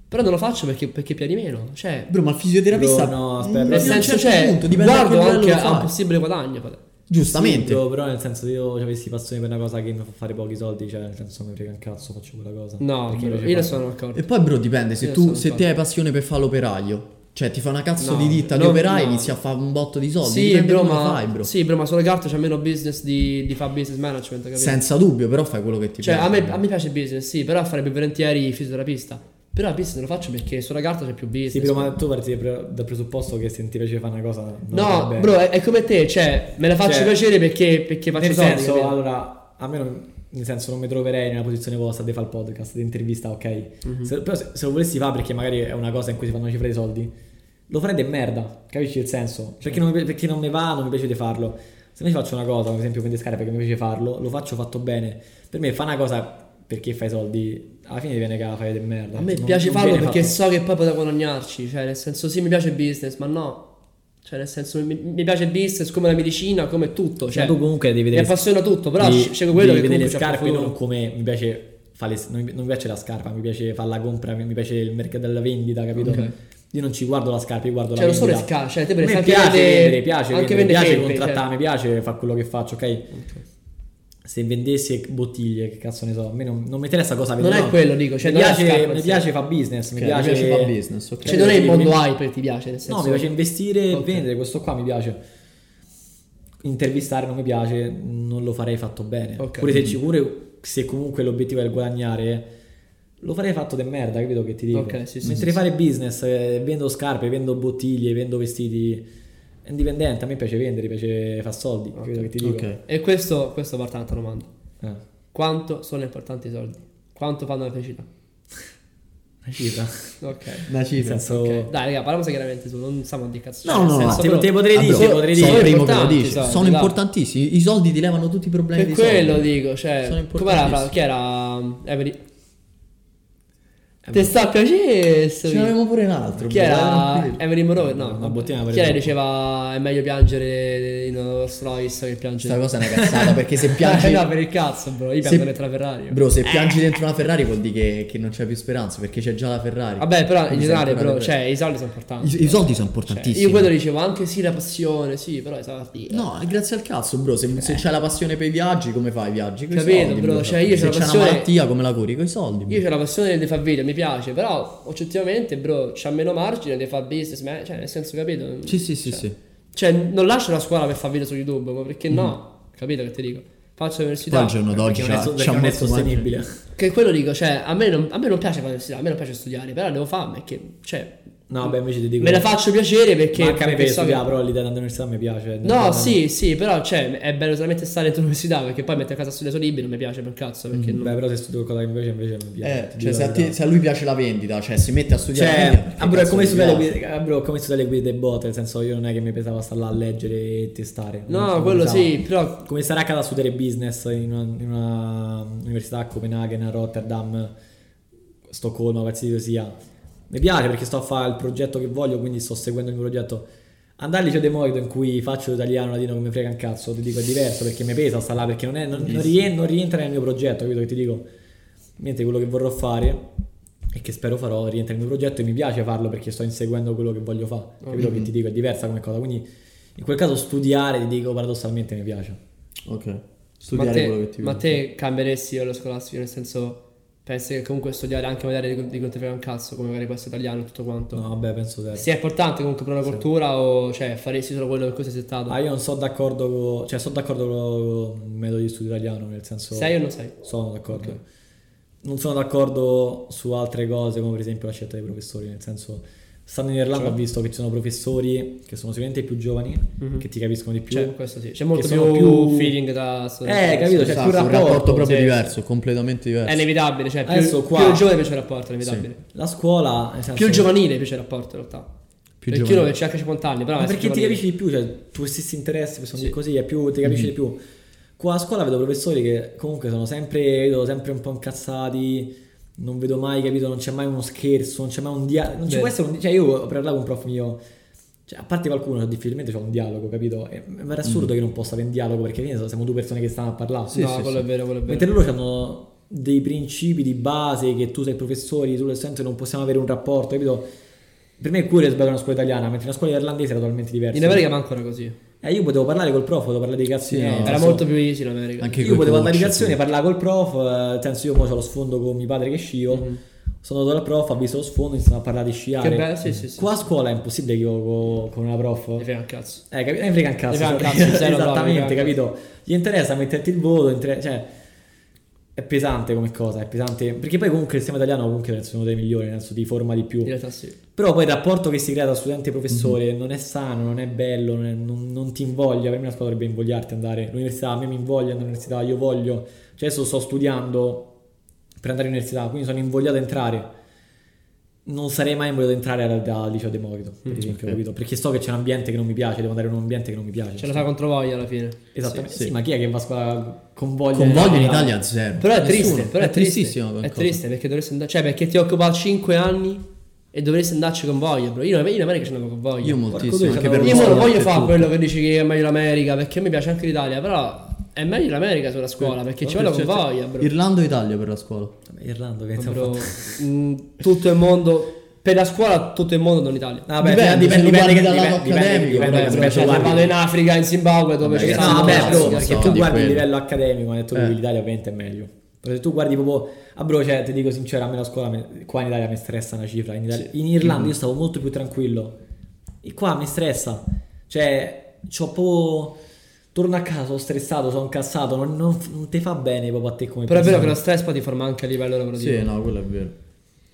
Però non lo faccio perché, perché piace di meno. Cioè, Bro, ma il fisioterapista... Bro, no, aspetta, Mm, nel senso, cioè, punto, guardo anche a un possibile guadagno. Giustamente. Sì, bro, però nel senso io avessi passione per una cosa che mi fa fare pochi soldi, cioè nel senso mi frega un cazzo, faccio quella cosa. No, bro, io ne sono d'accordo. E poi, bro, dipende. Se Io tu se te hai passione per fare l'operaio, cioè ti fa una cazzo No, di ditta di no, operai, no. inizi a fare un botto di soldi. Sì, bro, ma, fai, bro. sì, bro, ma sulle carte c'è meno business di, di fare business management, capito? Senza dubbio, però fai quello che ti Cioè, piace. a me, a me piace il business, sì, però fare più volentieri fisioterapista. Però il business lo faccio perché sulla carta c'è più business. Sì, però ma tu parti dal presupposto che se ti piace fare una cosa... No, bro, è, è come te, cioè, me la faccio Cioè, piacere perché, perché faccio nel soldi, senso, capito? allora, a me non, nel senso non mi troverei nella posizione vostra di fare il podcast, di intervista, ok. Mhm. Se- però se, se lo volessi fare perché magari è una cosa in cui si fanno una cifra di soldi, lo farei de merda, capisci il senso? Perché non, perché non mi va, non mi piace di farlo. Se invece faccio una cosa, ad esempio scarpe perché mi piace farlo, lo faccio fatto bene. Per me fa una cosa perché fai soldi, alla fine viene che la fai de merda. A me Non- piace non farlo perché fatto. so che poi potrò guadagnarci, cioè, nel senso, sì, mi piace il business, ma no. Cioè, nel senso, mi, mi piace il business come la medicina, come tutto. Cioè, Cioè, tu comunque devi mi vedere appassiona tutto, però devi- scelgo quello devi che vedere le scarpe non come mi piace fare le- non, mi, non mi piace la scarpa, mi piace fare la compra, mi mi piace il mercato della vendita, capito? Ok. Io non ci guardo la scarpa, io guardo Cioè, la lo so le vendita. scarpe, cioè, te potresti me anche piace vendere- piace anche vendere, mi piace felpe, contrattare, cioè. mi piace fare quello che faccio, ok? Se vendessi bottiglie, che cazzo ne so, a me non, non mi interessa cosa Non vedo. è quello, dico, cioè, mi non piace, scarpa, mi piace fa business, Ok, mi mi piace, piace fare business, ok. Cioè, non è il mondo mi- hype che ti piace, nel senso... No, mi piace investire e Ok. vendere, questo qua mi piace. Intervistare non mi piace, non lo farei fatto bene. Ok. Pure se, pure se comunque l'obiettivo è il guadagnare, lo farei fatto de merda, capito che ti dico? Ok, sì, sì, Mentre sì, fare business, eh, vendo scarpe, vendo bottiglie, vendo vestiti, indipendente, a me piace vendere, mi piace fare soldi, capito che ti dico? Ok. E questo, questo parte un'altra domanda. Eh, Quanto sono importanti i soldi? Quanto fanno la felicità? una cifra. Ok. Una cifra. senso... Ok. Dai, raga, parliamo chiaramente su, non stiamo di cazzo. No, no, no, senso, te- però- te potrei Ah, dire, bro, te potrei sono dire. primo che lo importanti, dice. soldi, Sono importantissimi. I soldi ti levano tutti i problemi Per di soldi. quello dico, cioè, Sono la importantissimi. frase? Chi era um, Eh, Te sta piacendo? Ce n'avevamo pure un altro. Chi bro, era tranquillo. Evelyn Monroe? No, Una vabbè. bottiglia Chi era diceva è meglio piangere in uno Rolls Royce che piangere Questa cosa è una cazzata perché se piangi... Eh, no, per il cazzo, bro. Io Se- piango dentro la Ferrari. Bro, se piangi dentro una Ferrari vuol dire che, che non c'è più speranza perché c'è già la Ferrari. Vabbè, però in Quindi generale, sei ancora bro, cioè, i soldi sono importanti. I, i soldi sono Cioè, importantissimi. io quello dicevo anche sì, la passione, sì, però i soldi. eh. No, è grazie al cazzo, bro. Se, se c'hai la passione per i viaggi, come fai i viaggi? Coi Capito, soldi, bro, cioè, io se c'ho la c'è passione- una malattia, come la curi? Con i soldi. bro. Io ho la passione di fare video, mi piace, però oggettivamente, bro, c'ha meno margine di fare business, ma- cioè, nel senso, capito? Sì, sì, sì, Cioè, sì. Cioè, non lascio la scuola per fare video su YouTube, ma perché no? Capito che ti dico? Faccio l'università. Poi al giorno d'oggi non è, so- non è sostenibile. Che quello dico, cioè, a me, non, a me non piace fare l'università, a me non piace studiare, però devo farmi, perché, cioè, No, beh, invece ti dico... Me la faccio piacere perché... Ma anche a me perché piace so che- però l'idea all'università mi piace. No, Non- sì, sì, però cioè, è bello solamente stare dentro l'università perché poi mettere a casa studiare libri non mi piace per cazzo perché non- Beh, però se studio qualcosa che invece, invece mi piace. Eh, cioè, se a, te- se a lui piace la vendita, cioè si mette a studiare Cioè, vendita, perché ah, bro, è come studiare guide, ah, bro, come studiare le guide dei bot, nel senso io non è che mi pesava stare là a leggere e testare. No, quello sì, però Come stare a casa a studiare business in una, in una università a Copenaghen, a Rotterdam, Stoccolma, qualsiasi sia. Mi piace perché sto a fare il progetto che voglio, quindi sto seguendo il mio progetto. Andare al liceo De Moito in cui faccio l'italiano latino che mi frega un cazzo, ti dico è diverso perché mi pesa sta là, perché non, è, non, non rien- non rientra nel mio progetto, capito che ti dico? Mentre quello che vorrò fare e che spero farò rientra nel mio progetto e mi piace farlo perché sto inseguendo quello che voglio fare, capito che ti dico è diversa come cosa, quindi in quel caso studiare ti dico paradossalmente mi piace. Ok. ma Studiare quello che te, ti ma piace. te cambieresti lo scolastico nel senso pensi che comunque studiare anche magari di, di ti frega un cazzo come magari questo italiano e tutto quanto No, vabbè, penso te. sia importante comunque per una cultura o cioè faresti solo quello per cui sei settato Ah, io non sono d'accordo con... Cioè, sono d'accordo con il metodo di studio italiano, nel senso... sei o non sei? Sono d'accordo. Non sono d'accordo su altre cose, come per esempio la scelta dei professori, nel senso... Stando in Irlanda Cioè? ho visto che ci sono professori che sono sicuramente più giovani, Mhm. che ti capiscono di più. Cioè, questo sì. C'è molto più, più- feeling da Eh, capito? C'è più un rapporto, rapporto proprio sì. diverso, completamente diverso. È inevitabile, cioè più, Adesso qua- più il giovane più c'è il rapporto, è inevitabile. La scuola... nel senso- Più il giovanile più c'è il rapporto in realtà. Più perché giovane. io c'è anche 50 anni, però Ma perché ti giovanile. capisci di più, cioè tu stessi interessi sono Sì. Così, è più, ti capisci di più. Qua a scuola vedo professori che comunque sono sempre, vedo sempre un po' incazzati, non vedo mai, capito, non c'è mai uno scherzo, non c'è mai un dialogo, non ci Vero. può essere un, cioè io ho parlato con un prof mio, cioè a parte qualcuno difficilmente c'è un dialogo, capito? E, ma era assurdo che non possa avere un dialogo perché alla fine siamo due persone che stanno a parlare. Sì, no, sì, quello sì. è vero, quello è vero. Mentre loro hanno dei principi di base che tu sei professore, tu sei studente, non possiamo avere un rapporto, capito? Per me è che sbaglio una scuola italiana, mentre una scuola irlandese era totalmente diversa. In America manco era così. Eh, io potevo parlare col prof, potevo parlare di cazzi Sì, no, Era senso- molto più easy in America. Anche Io potevo andare di sì. parlare col prof, eh, nel senso io mo ho lo sfondo con mio padre che scio, Mhm. sono andato dal prof, ho visto lo sfondo, iniziamo a parlare di sciare. Che bello, sì, sì, sì. Qua a scuola è impossibile che io co- con una prof... Mi frega un cazzo. Eh, capito? Ne frega un cazzo. Ne frega un cioè, cazzo, Esattamente, capito? Gli interessa metterti il voto, inter- cioè... È pesante come cosa, è pesante. Perché poi comunque il sistema italiano comunque è uno dei migliori, nel senso ti forma di più. In realtà sì. Però poi il rapporto che si crea tra studente e professore non è sano, non è bello, non, è- non- non ti invoglia. Per me la scuola dovrebbe invogliarti ad andare all'università. A me mi invoglia andare all'università, io voglio. Cioè adesso sto studiando per andare all'università, quindi sono invogliato ad entrare. Non sarei mai ad entrare al, al liceo Democrito, per esempio, ok. capito? Perché so che c'è un ambiente che non mi piace, devo andare in un ambiente che non mi piace. Ce la fa contro voglia alla fine. Esattamente. Sì, Sì, ma chi è che va a scuola con voglia? Con voglia in Italia zero. Però è triste, Nessuno. però è, è tristissimo. È triste perché dovresti andare, cioè perché ti occupa 5 anni e dovresti andarci con voglia, bro. Io, io in America ci andavo con voglia. Io moltissimo, anche c'è per Io non voglio fare quello che dici che è meglio l'America, perché a me piace anche l'Italia, però è meglio l'America sulla scuola, perché ci vado con voglia, bro. Irlanda o Italia per la scuola? Vabbè, Irlanda, che Bro, fatto- mm, tutto il mondo per la scuola tutto il mondo non l'Italia. No, vabbè, Dipende, dipende, se dipende, dipende, dipende, accademico, dipende, però, dipende, Cioè, vado in Africa, in Zimbabwe, dove Vabbè, c'è che No, sono vabbè, bro, perché di tu guardi il livello accademico, hai detto Eh. l'Italia ovviamente è meglio. Perché tu guardi proprio, ah bro, cioè, ti dico sincero, a me la scuola, qua in Italia mi stressa una cifra, in, Italia- in Irlanda io stavo molto più tranquillo, e qua mi stressa, cioè, c'ho proprio, torno a casa, sono stressato, sono incazzato, non, non, non ti fa bene proprio a te come Però è vero che persona. lo stress poi ti forma anche a livello lavorativo. Sì, no, quello è vero.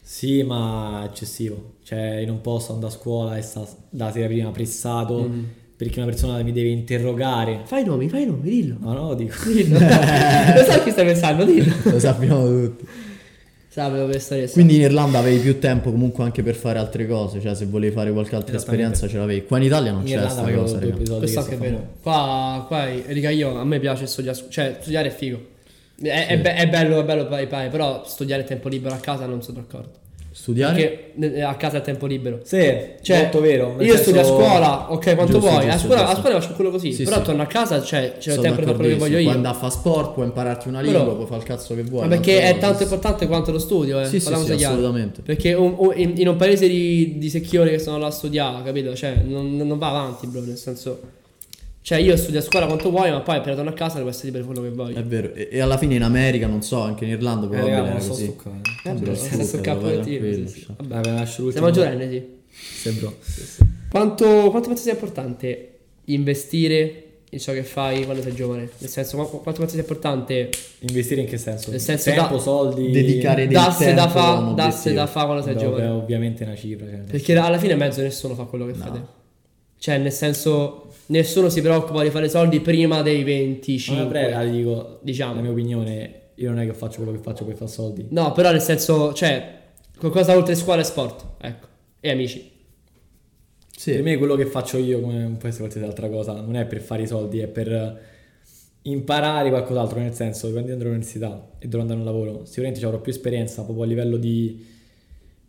Sì, ma è eccessivo, cioè io non posso andare a scuola e sta la sera prima pressato, Mm. perché una persona mi deve interrogare. Fai i nomi, fai i nomi, dillo. No, no, dico. Dillo. Lo so chi stai pensando, dillo. Lo sappiamo tutti. Sapevo per stare Quindi in Irlanda avevi più tempo comunque anche per fare altre cose, cioè se volevi fare qualche altra esperienza ce l'avevi. Qua in Italia non In c'è Irlanda sta avevo cosa, Questo che anche è vero. Qua, qua, riga, io a me piace studiare, cioè studiare è figo. È, è be- è bello, è bello però studiare tempo libero a casa non sono d'accordo. Studiare? Perché eh, a casa è tempo libero. Sì, Cioè, molto vero. Io senso- studio a scuola, ok, quanto Giusto, vuoi. a, giusto, scuola, a giusto. scuola faccio quello così. Sì, però sì. torno a casa, cioè, c'è il tempo per quello che voglio io. Puoi andare a fare sport, puoi impararti una Però- lingua, puoi fare il cazzo che vuoi. Ma perché è tanto importante quanto lo studio, eh. Sì, sì, sì, assolutamente. Perché un- un- in, in un paese di, di secchioni che sono là a studiare, capito? Cioè, non, non va avanti, bro. Nel senso. Cioè, io studio a scuola quanto vuoi, ma poi appena torno a casa devo essere libero di quello che voglio. È vero. E, e alla fine in America, non so, anche in Irlanda Eh, probabilmente raga, era non sto così. stuccando. Eh, Vabbè, bro, tranquillo, capo del tiro, sì, sì. Vabbè. Vabbè, lascio l'ultimo. Siamo maggiorenni, sì. Sì, bro. Quanto, quanto pensi sia importante investire in ciò che fai quando sei giovane. Nel senso, qu- quanto pensi sia importante Investire in che senso? Nel senso Tempo, da- soldi... Dedicare del darsi da tempo fa, a un darsi obiettivo. da fa quando sei Beh, giovane? è ovviamente una cifra. Cioè, Perché alla fine in mezzo nessuno fa quello che fai te. Cioè, nel senso, nessuno si preoccupa di fare soldi prima dei 25. Ma ti dico, Diciamo. la mia opinione, io non è che faccio quello che faccio per fare soldi. No, però nel senso, cioè, qualcosa oltre scuola e sport, ecco, e amici. Sì. Per me quello che faccio io, come può essere qualsiasi altra cosa, non è per fare i soldi, è per imparare qualcos'altro, nel senso quando andrò all'università e dovrò andare a un lavoro, sicuramente ci avrò più esperienza proprio a livello di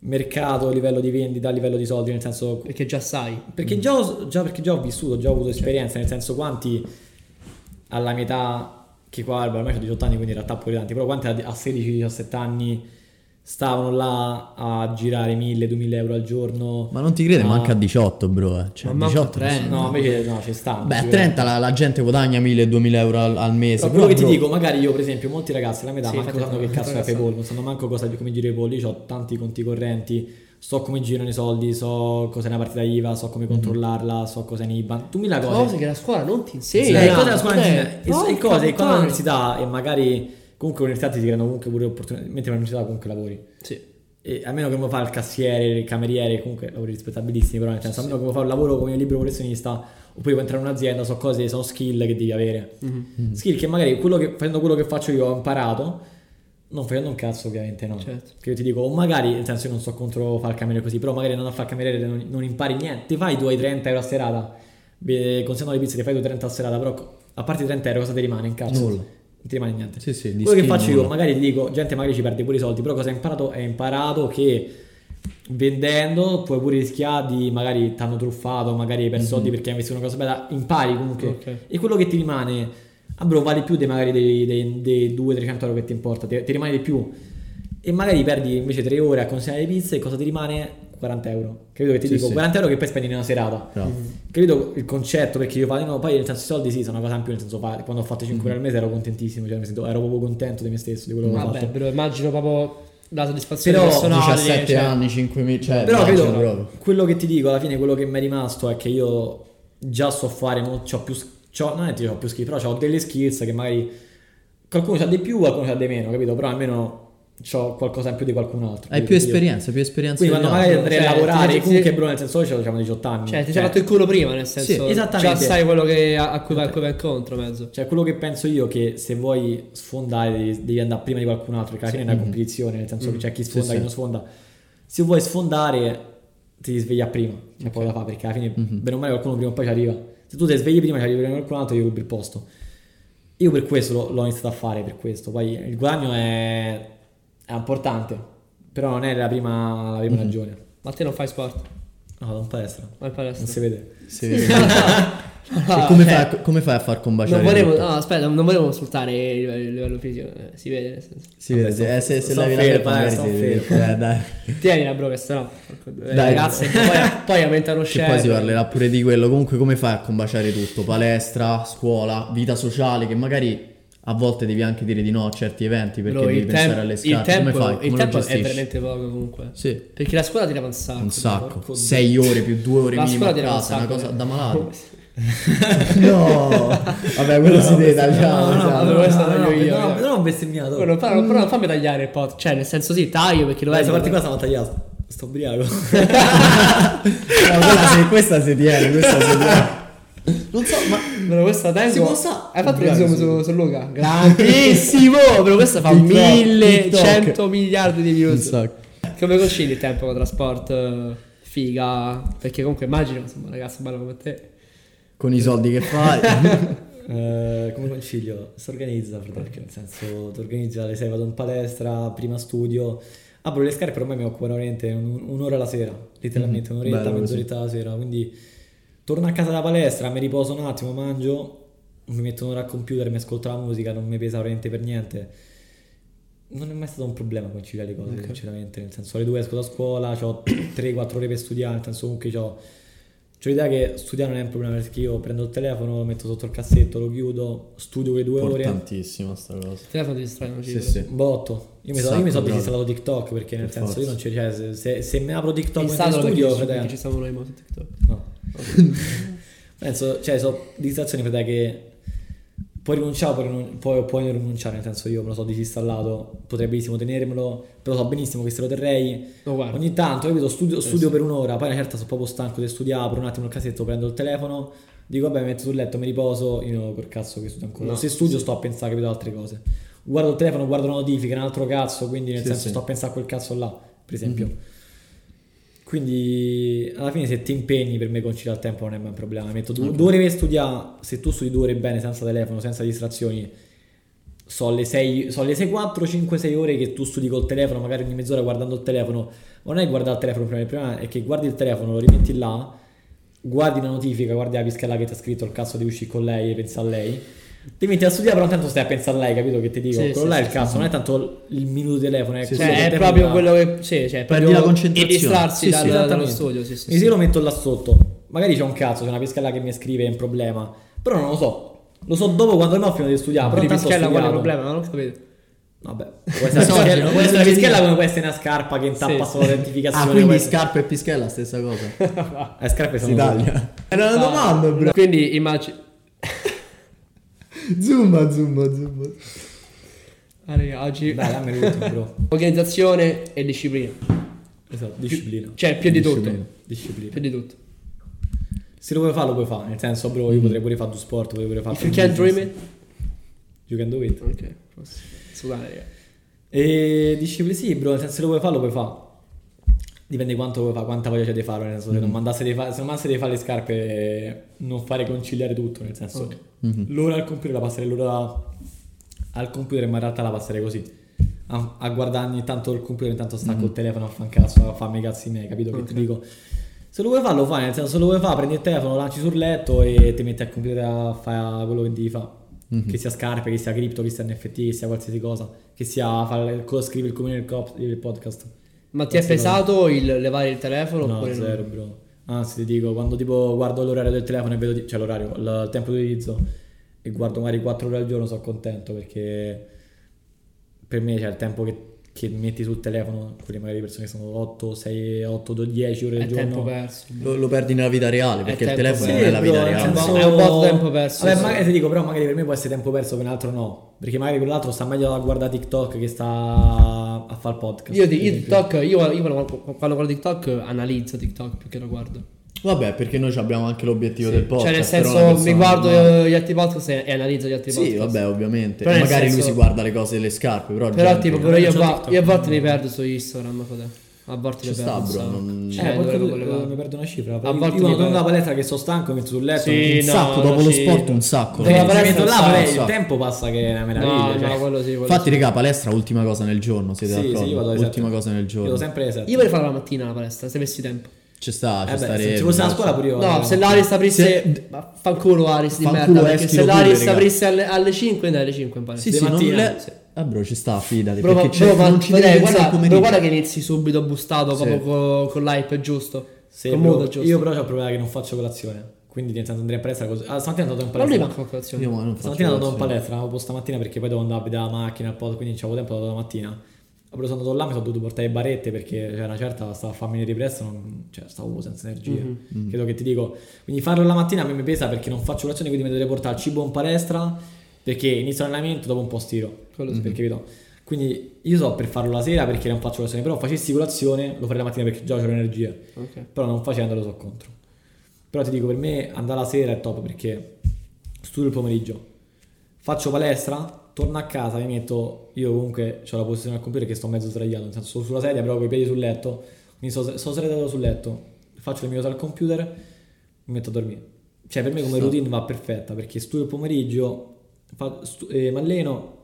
mercato, a livello di vendita, a livello di soldi, nel senso Perché già sai. perché già, ho, già- perché già ho vissuto, già ho avuto esperienza, nel senso quanti alla mia età, che qua ormai ho 18 anni, quindi in realtà pure tanti, però quanti a 16-17 anni stavano là a girare 1000-2000 euro al giorno. Ma non ti crede, Ah. manca a 18, bro. eh. Cioè, Ma manca 18 a 30. No, invece no, ci sta. Beh, a 30 la, la gente guadagna 1000-2000 euro al, al mese. Però quello che ti bro, dico, magari io per esempio, molti ragazzi alla mia età Sì, manco sanno che cazzo è. PayPal, non sanno manco cosa, come girare i polli, io ho tanti conti correnti, so come girano i soldi, so cos'è una partita IVA, so come controllarla, so cos'è un IBAN, tu mi la Cose cose. che la scuola non ti Sì, insegna. le cose della scuola Cioè, insegna- e, cose che quando puttana. all'università e magari comunque all'università ti creano comunque pure opportunità, mentre all'università comunque lavori. Sì. E a meno che uno fa il cassiere, il cameriere, comunque lavori rispettabilissimi, però nel senso, a meno che uno fa un lavoro come libero professionista, oppure puoi entrare in un'azienda, sono cose, sono skill che devi avere. Mhm. Skill che magari quello che, facendo quello che faccio io ho imparato, non facendo un cazzo ovviamente no. Certo. Che io ti dico, o magari, nel senso io non so contro fare il cameriere così, però magari non a fare il cameriere non, non impari niente, ti fai i tuoi 30 euro a serata, consegnano le pizze, ti fai i tuoi 30 a serata, però a parte i 30 euro cosa ti rimane in cazzo? Nulla. Ti rimane niente. Sì, sì, Quello che faccio io, magari dico, gente magari ci perde pure i soldi, però cosa hai imparato? Hai imparato che vendendo puoi pure rischiare di magari ti hanno truffato, magari hai perso Mhm. soldi perché hai investito in una cosa bella, impari comunque. Ok. E quello che ti rimane, ah bro, vale più dei magari dei, dei, dei 200-300 euro che ti importa, ti, ti rimane di più. E magari perdi invece 3 ore a consegnare le pizze e cosa ti rimane? 40 euro. Capito che ti Sì, dico? sì. 40 euro che poi spendi in una serata. Bravo. Capito il concetto perché io fate no, poi nel senso i soldi sì sono una cosa in più nel senso quando ho fatto 5 Mhm. euro al mese ero contentissimo cioè mi sento- ero proprio contento di me stesso di quello che ho fatto però immagino proprio la soddisfazione Però personale. 17 cioè, anni, 5.000, cioè, però credo proprio. quello che ti dico alla fine quello che mi è rimasto è che io già so fare mo- c'ho più c'ho, non è che ho più skill però ho delle skills che magari qualcuno ha di più qualcuno ha di meno capito però almeno ho qualcosa in più di qualcun altro Hai più esperienza, più esperienza quindi quando magari andrei a Cioè, lavorare ti- comunque bro nel senso io diciamo 18 anni Cioè, ti sei fatto il culo prima, nel senso. Sì, esattamente. Già sai quello che, a, a cui vai, a vai incontro, mezzo. Cioè, quello che penso io che se vuoi sfondare devi, devi andare prima di qualcun altro, perché alla fine è una competizione, nel senso che c'è chi sfonda e Mhm. sì. chi non sfonda. Se vuoi sfondare, ti devi svegliare prima, c'è poco da fare, perché alla fine, Mhm. bene o male, qualcuno prima o poi ci arriva. Se tu ti svegli prima, ci arrivi prima di qualcun altro, io rubi il posto. Io per questo l'ho, l'ho iniziato a fare, per questo. Poi il guadagno è, è importante, però non è la prima, la prima Mhm. ragione. Ma te non fai sport? No, non palestra, Vai in palestra. non si vede. Sì. E come, fai, a- come fai a far combaciare Non volevo, no, aspetta, non volevo insultare il livello, il livello fisico. eh, si vede, nel senso. Si vede, Vabbè, eh, se, se levi la felpa eh, magari si vede. Eh, dai. Tienila, bro, che sennò. eh, Dai. ragazze, poi, poi aumentano Che share. poi si parlerà pure di quello. Comunque, come fai a combaciare tutto? Palestra, scuola, vita sociale, che magari a volte devi anche dire di no a certi eventi perché Bro, devi il, pensare temp- alle il scarpe. tempo, come fai? il Come tempo è veramente poco comunque. Sì, Perché la scuola ti leva un sacco. un sacco. 6 ore più 2 ore La minimo a scuola ti leva un casa, una cosa da malati. no, vabbè, quello si deve tagliare. No, no, no, no, questo no, taglio no, io, no, eh. non ho bestemmiato. Però, però, però non fammi tagliare il pot. Cioè, nel senso sì, taglio perché lo vedi. questa parte qua stiamo tagliando. Sto ubriaco. No, quella se- questa si tiene, questa si tiene. Non so, ma Però questa tengo. Si può sa- Hai fatto Ubriaco, zoom su, su Luca? Grandissimo! però questa fa TikTok, 1100 TikTok. miliardi di un views. Come concili il tempo con trasport? eh, Figa. Perché comunque immagino, insomma, un ragazzo bello come te. Con i soldi che fai. Eh, come consiglio, si organizza, fratello, perché nel senso, ti organizza alle 6 vado in palestra, prima studio. Apro le scarpe, ormai mi occupano veramente un- un'ora la sera, letteralmente, un'oretta, bello mezz'oretta la sera. Quindi torno a casa dalla palestra, mi riposo un attimo, mangio, mi metto un'ora al computer, mi ascolto la musica, non mi pesa veramente per niente. Non è mai stato un problema conciliare le cose, sinceramente. Nel senso, alle due esco da scuola, ho 3-4 ore per studiare, nel senso comunque ho C'ho l'idea che studiare non è un problema perché io prendo il telefono, lo metto sotto il cassetto, lo chiudo, studio quelle due ore. Importantissima sta cosa. Il telefono ti distrae, non ci Sì, sì. Botto. Io mi, so, io mi sono disinstallato TikTok perché nel Per senso forza. io non ci cioè, se, se, se mi apro TikTok perché studio, ci- fratello. perché ci siamo noi mo su TikTok. No. Penso, cioè, sono distrazioni per te che puoi rinunciare, puoi, rinun- puoi, puoi non rinunciare, nel senso io me lo so disinstallato, potrei benissimo tenermelo, però so benissimo che se lo terrei No, ogni tanto, capito, studio, studio per un'ora, poi una certa sono proprio stanco di studiare, apro un attimo il casetto, prendo il telefono, dico vabbè mi metto sul letto, mi riposo, io col cazzo che studio ancora. No, se studio sto a pensare, capito, altre cose. Guardo il telefono, guardo la notifica, un altro cazzo, quindi nel Sì, senso sì. sto a pensare a quel cazzo là, per esempio. Quindi alla fine se ti impegni per me conciliare il tempo non è mai un problema. Metto due, due ore per studiare, se tu studi due ore bene senza telefono, senza distrazioni, so le 6, so le 6, 4, 5, 6 ore che tu studi col telefono, magari ogni mezz'ora guardando il telefono, ma non è guardare il telefono prima, il problema è che guardi il telefono, lo rimetti là, guardi una notifica, guardi la pischella che ti ha scritto il cazzo di uscire con lei e pensa a lei. Ti metti a studiare, però intanto stai a pensare a lei, capito che ti dico? Sì, quello sì, là è sì, il cazzo, non è tanto il minuto di telefono, è Sì, Cioè, è proprio dà. quello che. Sì, cioè, Perdi la concentrazione. E distrarsi Sì, dal- dallo studio. Sì, sì, sì. se io lo metto là sotto, magari c'è un cazzo, c'è una pischella che mi scrive, è un problema. Però non lo so. Lo so dopo quando ho finito di studiare. Però intanto ho qual è il problema? Non ho capito. Vabbè, può essere, una pischella, non può essere una voglio pischella come può essere una scarpa che intappa Sì, solo l'identificazione. Ah, quindi essere- scarpa e pischella, stessa cosa. Le scarpe sono Si taglia. Era una domanda, bro. Quindi immagini. Zumba, zumba, zumba. Ah, raga, oggi. Dai, dammi l'ultimo, bro. Organizzazione e disciplina. Esatto, disciplina. Cioè, più di tutto. Disciplina. Disciplina. Più di tutto. Se lo vuoi fare, lo puoi fare. Nel senso, bro, io potrei pure fare due sport, potrei pure fare If you can't dream it. You can do it. Ok. Scusate, raga. E disciplina, sì, bro, nel senso se lo vuoi fare, lo puoi fare. Dipende quanto quanta voglia c'è di farlo, nel senso se non mandasse di fare, se non mandasse di fare le scarpe, non fare conciliare tutto, nel senso Ok. l'ora al computer la passerei l'ora al computer, ma in realtà la passerei così. A, a guardare ogni tanto il computer, intanto stacco il telefono a fan cazzo, a farmi i cazzi miei, capito che ti dico? Se lo vuoi fare, lo fai, nel senso se lo vuoi fare, prendi il telefono, lo lanci sul letto e ti metti al computer a fare quello che devi fare. Che sia scarpe, che sia cripto, che sia NFT, che sia qualsiasi cosa, che sia fare, scrivi il comune del podcast. Ma ti è pesato il levare il telefono? No, oppure zero, bro. Anzi, ti dico, quando tipo guardo l'orario del telefono e vedo, di- cioè l'orario, il, tempo di utilizzo e guardo magari 4 ore al giorno, sono contento perché per me c'è il tempo che, che metti sul telefono, quelle magari persone che sono 8, 6, 8, 10 ore È al giorno. tempo perso. Lo, lo perdi nella vita reale, perché il telefono perso. non è la vita reale. senso- È un po' tempo perso, Vabbè, sì. magari ti dico, però magari per me può essere tempo perso, per un altro no. Perché magari quell'altro sta meglio a guardare TikTok che sta a fare il podcast. Io, di- io. TikTok, io, io quando, quando guardo TikTok analizzo TikTok più che lo guardo. Vabbè, perché noi abbiamo anche l'obiettivo Sì. del podcast. cioè, nel senso, mi guardo normale. gli altri podcast e, analizzo gli altri Sì, podcast. vabbè, ovviamente. Però Magari lui senso- si guarda le cose delle scarpe, però... Però, gente- tipo, però io, a c'ho vo- TikTok, io a volte mi perdo su Instagram, frate. A volte Ci sta, bro, non- Cioè, Eh, porca dovrei tu- volevo- mi perdo una cifra. A Io volte quando mi torno dalla perdo. palestra che sto stanco, mi metto sul letto. Sì, un no, sacco, dopo lo sì. sport un sacco. Dopo la mi palestra là, sacco, il sacco. tempo passa che è una No, meraviglia. cioè. no, quello sì. quello Infatti, sì. raga, palestra ultima cosa nel giorno, siete Sì, sì, d'accordo? io vado ultima sette. cosa nel Io giorno. vado sempre sette. Io vorrei fare la mattina la palestra, se avessi tempo. Ci sta, ci Eh beh, sta se ci fosse la scuola pure io. No, vado. se l'Aris aprisse. Se- Ma fanculo Aris di merda. Perché se l'Aris aprisse alle, alle 5, andai alle 5 in palestra. Sì, sì, non mattina, sì. Ah, bro, ci sta, fidati. Bro, perché bro, ma- non ci dai, guarda, al bro, guarda che inizi subito bustato Sì. proprio co- con, l'hype giusto. Sì, con bro, modo giusto. io però ho il problema che non faccio colazione. Quindi nel senso andrei a palestra così. Ah, stamattina sono andato in Ma lui palestra. la colazione. Io non Stamattina sono andato in palestra, avevo stamattina perché poi devo andare a vedere la macchina, pod, quindi non avevo tempo, sono andato la mattina. Però sono andato là, mi sono dovuto portare le barette perché c'era una certa, stavo a farmi venire presto, non, cioè stavo senza energie. Mhm. Credo che ti dico. Quindi farlo la mattina a me mi pesa perché non faccio colazione, quindi mi dovrei portare il cibo in palestra perché inizio l'allenamento, dopo un po' stiro. Quello sì. Perché vedo. Quindi io so per farlo la sera perché non faccio colazione, però facessi colazione lo farei la mattina perché già ho l'energia. Ok. Però non facendolo so contro. Però ti dico, per me andare la sera è top perché studio il pomeriggio, faccio palestra, torno a casa, mi metto, io comunque ho la posizione al computer che sto mezzo sdraiato, nel senso sto sulla sedia, però con i piedi sul letto, mi sto, sto sdraiato sul letto, faccio le mie cose al computer, mi metto a dormire. Cioè per me come routine va perfetta perché studio il pomeriggio, stu- eh, mi alleno,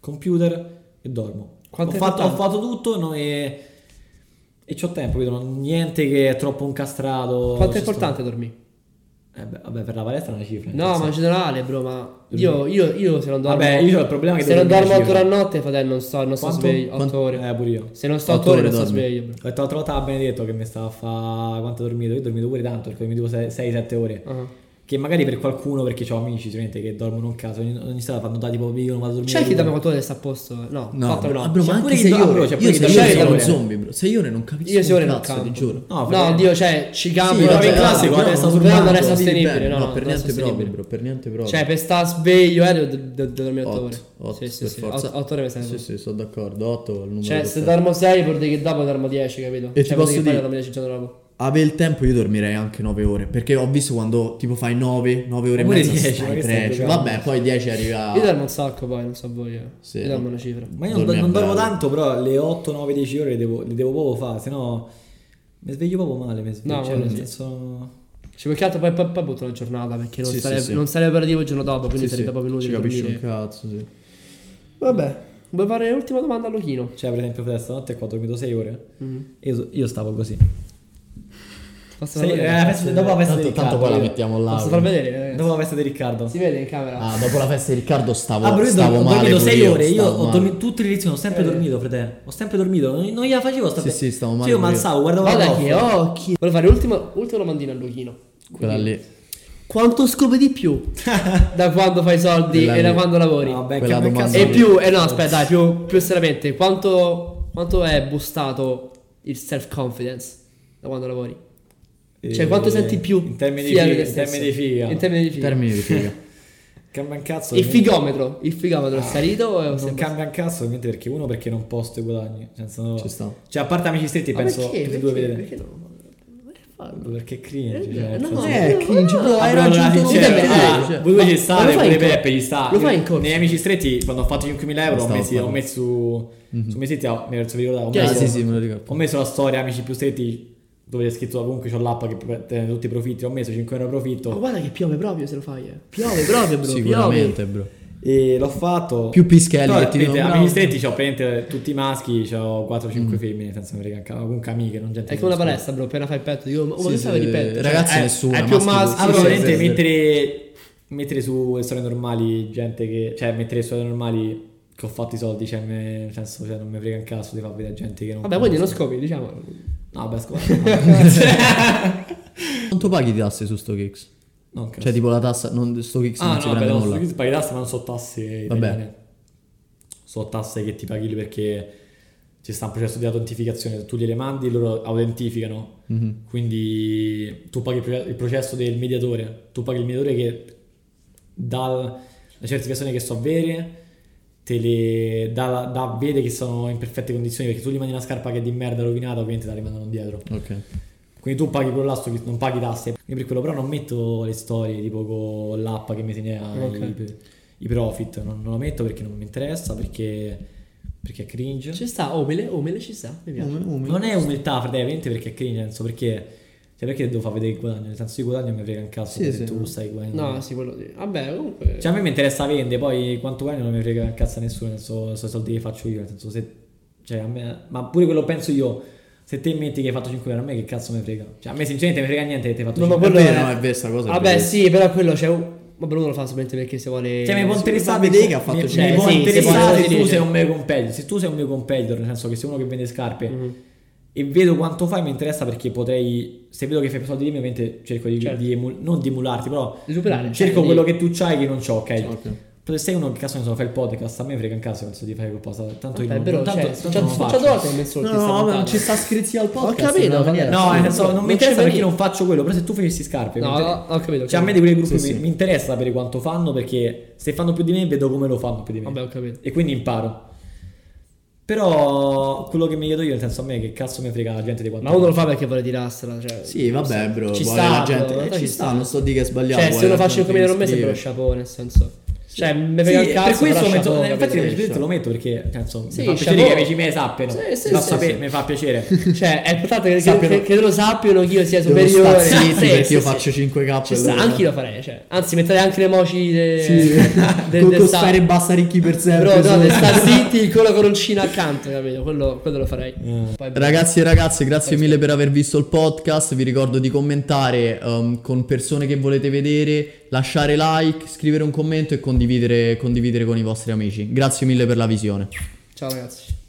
computer e dormo. Ho, fatto, ho fatto tutto no, e, e c'ho tempo, vedo, niente che è troppo incastrato. Quanto è importante dormire? Eh beh, vabbè, per la palestra è una cifra. No, ma in generale, bro, ma io, io, io se non dormo. Vabbè, io ho il problema che Se non dormo dormire 8 ore a notte, fratello, non sto, non sto sveglio. 8 Quanto? ore. Eh, pure io. Se non sto 8 Otto ore, non sto sveglio, bro. Ho detto l'altra volta a Benedetto che mi stava a fare quanto ho dormito. Io ho dormito pure tanto perché ho dormito 6-7 ore. Ah. Che magari per qualcuno, perché ho amici sicuramente che dormono in casa, ogni, ogni sera fanno dati tipo io non vado a dormire. C'è chi da quanto sta a posto? No, No, bro, no. bro, ma anche 6 dorme, ore. c'è Io pure chi 6 dorme ore sei sono un ore. zombie, bro. 6 ore non capisco Io sì, ore un non campo. ti giuro. No, No, però- Dio, cioè, ci cambi, però però, in classico, però, adesso sul però non è sostenibile, no, no, no, per non è niente proprio, sostenibile. bro, per niente proprio. Cioè, per sta sveglio, eh, devo, dormire 8 Otto, ore. otto, sì, sì, per sì, forza. 8 ore mi servono. Sì, sì, sono d'accordo. 8 è il numero Cioè, se dormo 6 vuol dire che dopo dormo 10, capito? E ti cioè, posso dire che poi dire- dormo 10 giorni dopo. Ave il tempo io dormirei anche 9 ore Perché ho visto quando tipo fai 9 9 ore e mezza 10, stai giocando? Vabbè poi 10 arriva Io dormo un sacco poi, non so voi. eh. Sì, Io dormo una cifra. Ma io non, Dormi non dormo tanto, però le 8, 9, 10 ore le devo, le devo proprio fare, se no mi sveglio proprio male. Mi sveglio, No, cioè, nel senso... Ci più che altro poi, poi, poi butto la giornata perché non, Sì, sarebbe, sì, sì. non sarebbe operativo il giorno dopo, quindi Sì, sarebbe sì, proprio Ci inutile capisci un cazzo sì. Vabbè, vuoi fare l'ultima domanda a Luchino? Cioè, per esempio, per stanotte qua ho dormito 6 ore. Mhm. Io, io stavo così. Posso vedere? eh, festa- dopo la festa tanto, di tanto Riccardo. poi la mettiamo là Posso far vedere? ragazzi? Dopo la festa di Riccardo. Si vede in camera? Ah dopo la festa di Riccardo stavo, Ah, stavo ho male dormito pure 6 ore, io ho dormito tutte le lezioni, ho sempre dormito, frate. Ho sempre dormito, non, non gliela facevo sta Sì, sì, stavo male Cioè, io alzavo, guardavo Guarda la che occhi. Volevo fare l'ultima, ultima domandina a Luchino. Quella lì Quanto scopi di più da quando fai soldi Quella e da quando lavori? No, vabbè, che E più, eh no, aspetta, dai, più, più seriamente, quanto, quanto è boostato il self-confidence da quando lavori? Cioè, Eh, quanto senti più in termini di figa, in termini di figa. In termini di figa. Termini di figa Cambia un cazzo. Il figometro, il figometro è salito o è Non sempre- cambia un cazzo, ovviamente perché uno perché non posto i guadagni. Cioè, sono- Ci sta. Cioè, a parte amici stretti, Ma penso perché? tutti e due Perché? vedete. Perché no? Perché cringe. Eh, Cioè, nel no, senso- Eh cringe Ah, hai raggiunto cioè, dai, ah, dai, cioè. voi lo fai pure? Peppe, ci sta. Lo fai in corso? Nei amici stretti, quando ho fatto 5.000 euro, ho messo, ho messo su, su miei siti, ho, mi ricordate, ho messo, sì, sì, me lo ricordo. ho messo la storia amici più stretti dove c'è scritto comunque c'ho l'app che prende tutti i profitti, ho messo 5 euro Ma profitto guarda che piove proprio se lo fai, eh. Piove proprio, bro. Sicuramente bro e l'ho fatto. Più pischelli Però, che ti amici bravo. stretti c'ho praticamente tutti i maschi, c'ho 4-5 femmine, nel senso mi frega comunque amiche, non gente È come una conosco. palestra, bro. Appena fai il petto, dico, ma Sì, come sì, di petto? ragazzi, Cioè, è- nessuna, È più maschi maschio. Ah, Sì, veramente mettere, mettere su le storie normali gente che... Cioè, mettere storie normali che ho fatto i soldi, cioè, me- nel senso, cioè, non mi frega un cazzo di far vedere gente che non... Vabbè, non conosco. scopi, diciamo. No, vabbè, scusa. Quanto paghi di tasse su StockX? non cazzo. Cioè tipo la tassa non, StockX ah, non no, si vabbè, prende no, nulla su paghi tasse, ma non so tasse Vabbè. italiane. So tasse che ti paghi lì perché ci sta un processo di autentificazione, tu gliele mandi, loro autentificano. Mhm. Quindi tu paghi il proce- il processo del mediatore, tu paghi il mediatore che dà la certificazione che so avere, te le dà, dà- vede che sono in perfette condizioni perché tu gli mandi una scarpa che è di merda rovinata, ovviamente te la rimandano indietro. Ok Quindi tu paghi quello là, non paghi tasse. Quindi per quello però non metto le storie tipo con l'app che mi segna Ok. i, i profit, non, non lo metto perché non mi interessa, perché, perché è cringe. Ci sta, umile, umile ci sta. Mi piace. Non è umiltà, praticamente perché è cringe, senso perché, cioè perché devo far vedere il guadagno? Nel senso io guadagno mi frega un cazzo Sì, se sì, tu no. stai guadagnando. No, sì, quello sì. Vabbè, comunque. Cioè a me mi interessa vendere, poi quanto guadagno non mi frega un cazzo a nessuno, nel senso sono i soldi che faccio io, nel senso se... Cioè a me... Ma pure quello penso io, se te metti che hai fatto 5 euro a me che cazzo mi frega? Cioè a me sinceramente mi frega niente che ti hai fatto No, ma 5 È quello vero, è- no, è vero, sta cosa Vabbè, vera. sì, però quello c'è un. Vabbè, uno lo fa solamente perché se vuole. Cioè, mi può interessare vedere che ha fatto mi, cioè, mi può interessare se tu sei un mio competitor. Se tu sei un mio competitor, nel senso che sei uno che vende scarpe Mhm. E vedo quanto fai, mi interessa perché potrei. Se vedo che fai più soldi di me, ovviamente cerco di, Certo. di emu- non di emularti, però superare. cerco cioè, quello di- che tu c'hai che non c'ho, ok? Ok. Però se sei uno che cazzo ne so, fai il podcast, a me frega un cazzo penso di fare qualcosa. Tanto io Vabbè, non, però, tanto, cioè, tanto c'ha- non c'ha faccio. che ho messo No, no, vabbè, non ci sta iscritti al podcast. Ho capito, no, ma. No, senso, non Non mi interessa c'è perché non faccio quello, però se tu facessi scarpe, No, inter- ho ho capito. cioè a me di quei gruppi Sì, mi, sì. mi interessa sapere quanto fanno perché se fanno più di me vedo come lo fanno più di me. Vabbè, ho capito. e quindi imparo. Però quello che mi chiedo io, nel senso a me che cazzo mi frega la gente di quanto Ma uno lo fa perché vuole tirarsela. Cioè, Sì, vabbè, bro. Ci sta, la gente. bro, eh, ci ci sta, sta. non sto di che è sbagliato. Cioè, se uno la faccio come non me sembra lo chapeau, nel senso. Cioè, mi frega Sì, il cazzo. per questo metto, chapeau, eh, infatti capito? lo metto perché insomma, Sì, mi fa piacere chapeau. che i amici miei sappiano. Sì, sì, mi, fa sì, sapere- sì. mi fa piacere. Cioè, è importante che, Sappiano- che, che lo sappiano che io sia superiore. zitti Sì, perché sì, io sì. faccio 5k. Ci sta, anche io lo farei. Cioè. Anzi, metterei anche le emoji de, Sì. de- del sta- stare basta ricchi per sempre. Però no, del sta zitti con la coroncina accanto, capito? Quello, quello lo farei. Poi, Ragazzi e ragazze, grazie mille per aver visto il podcast. Vi ricordo di commentare um, con persone che volete vedere, lasciare like, scrivere un commento e condividere, condividere con i vostri amici. Grazie mille per la visione. ciao ragazzi.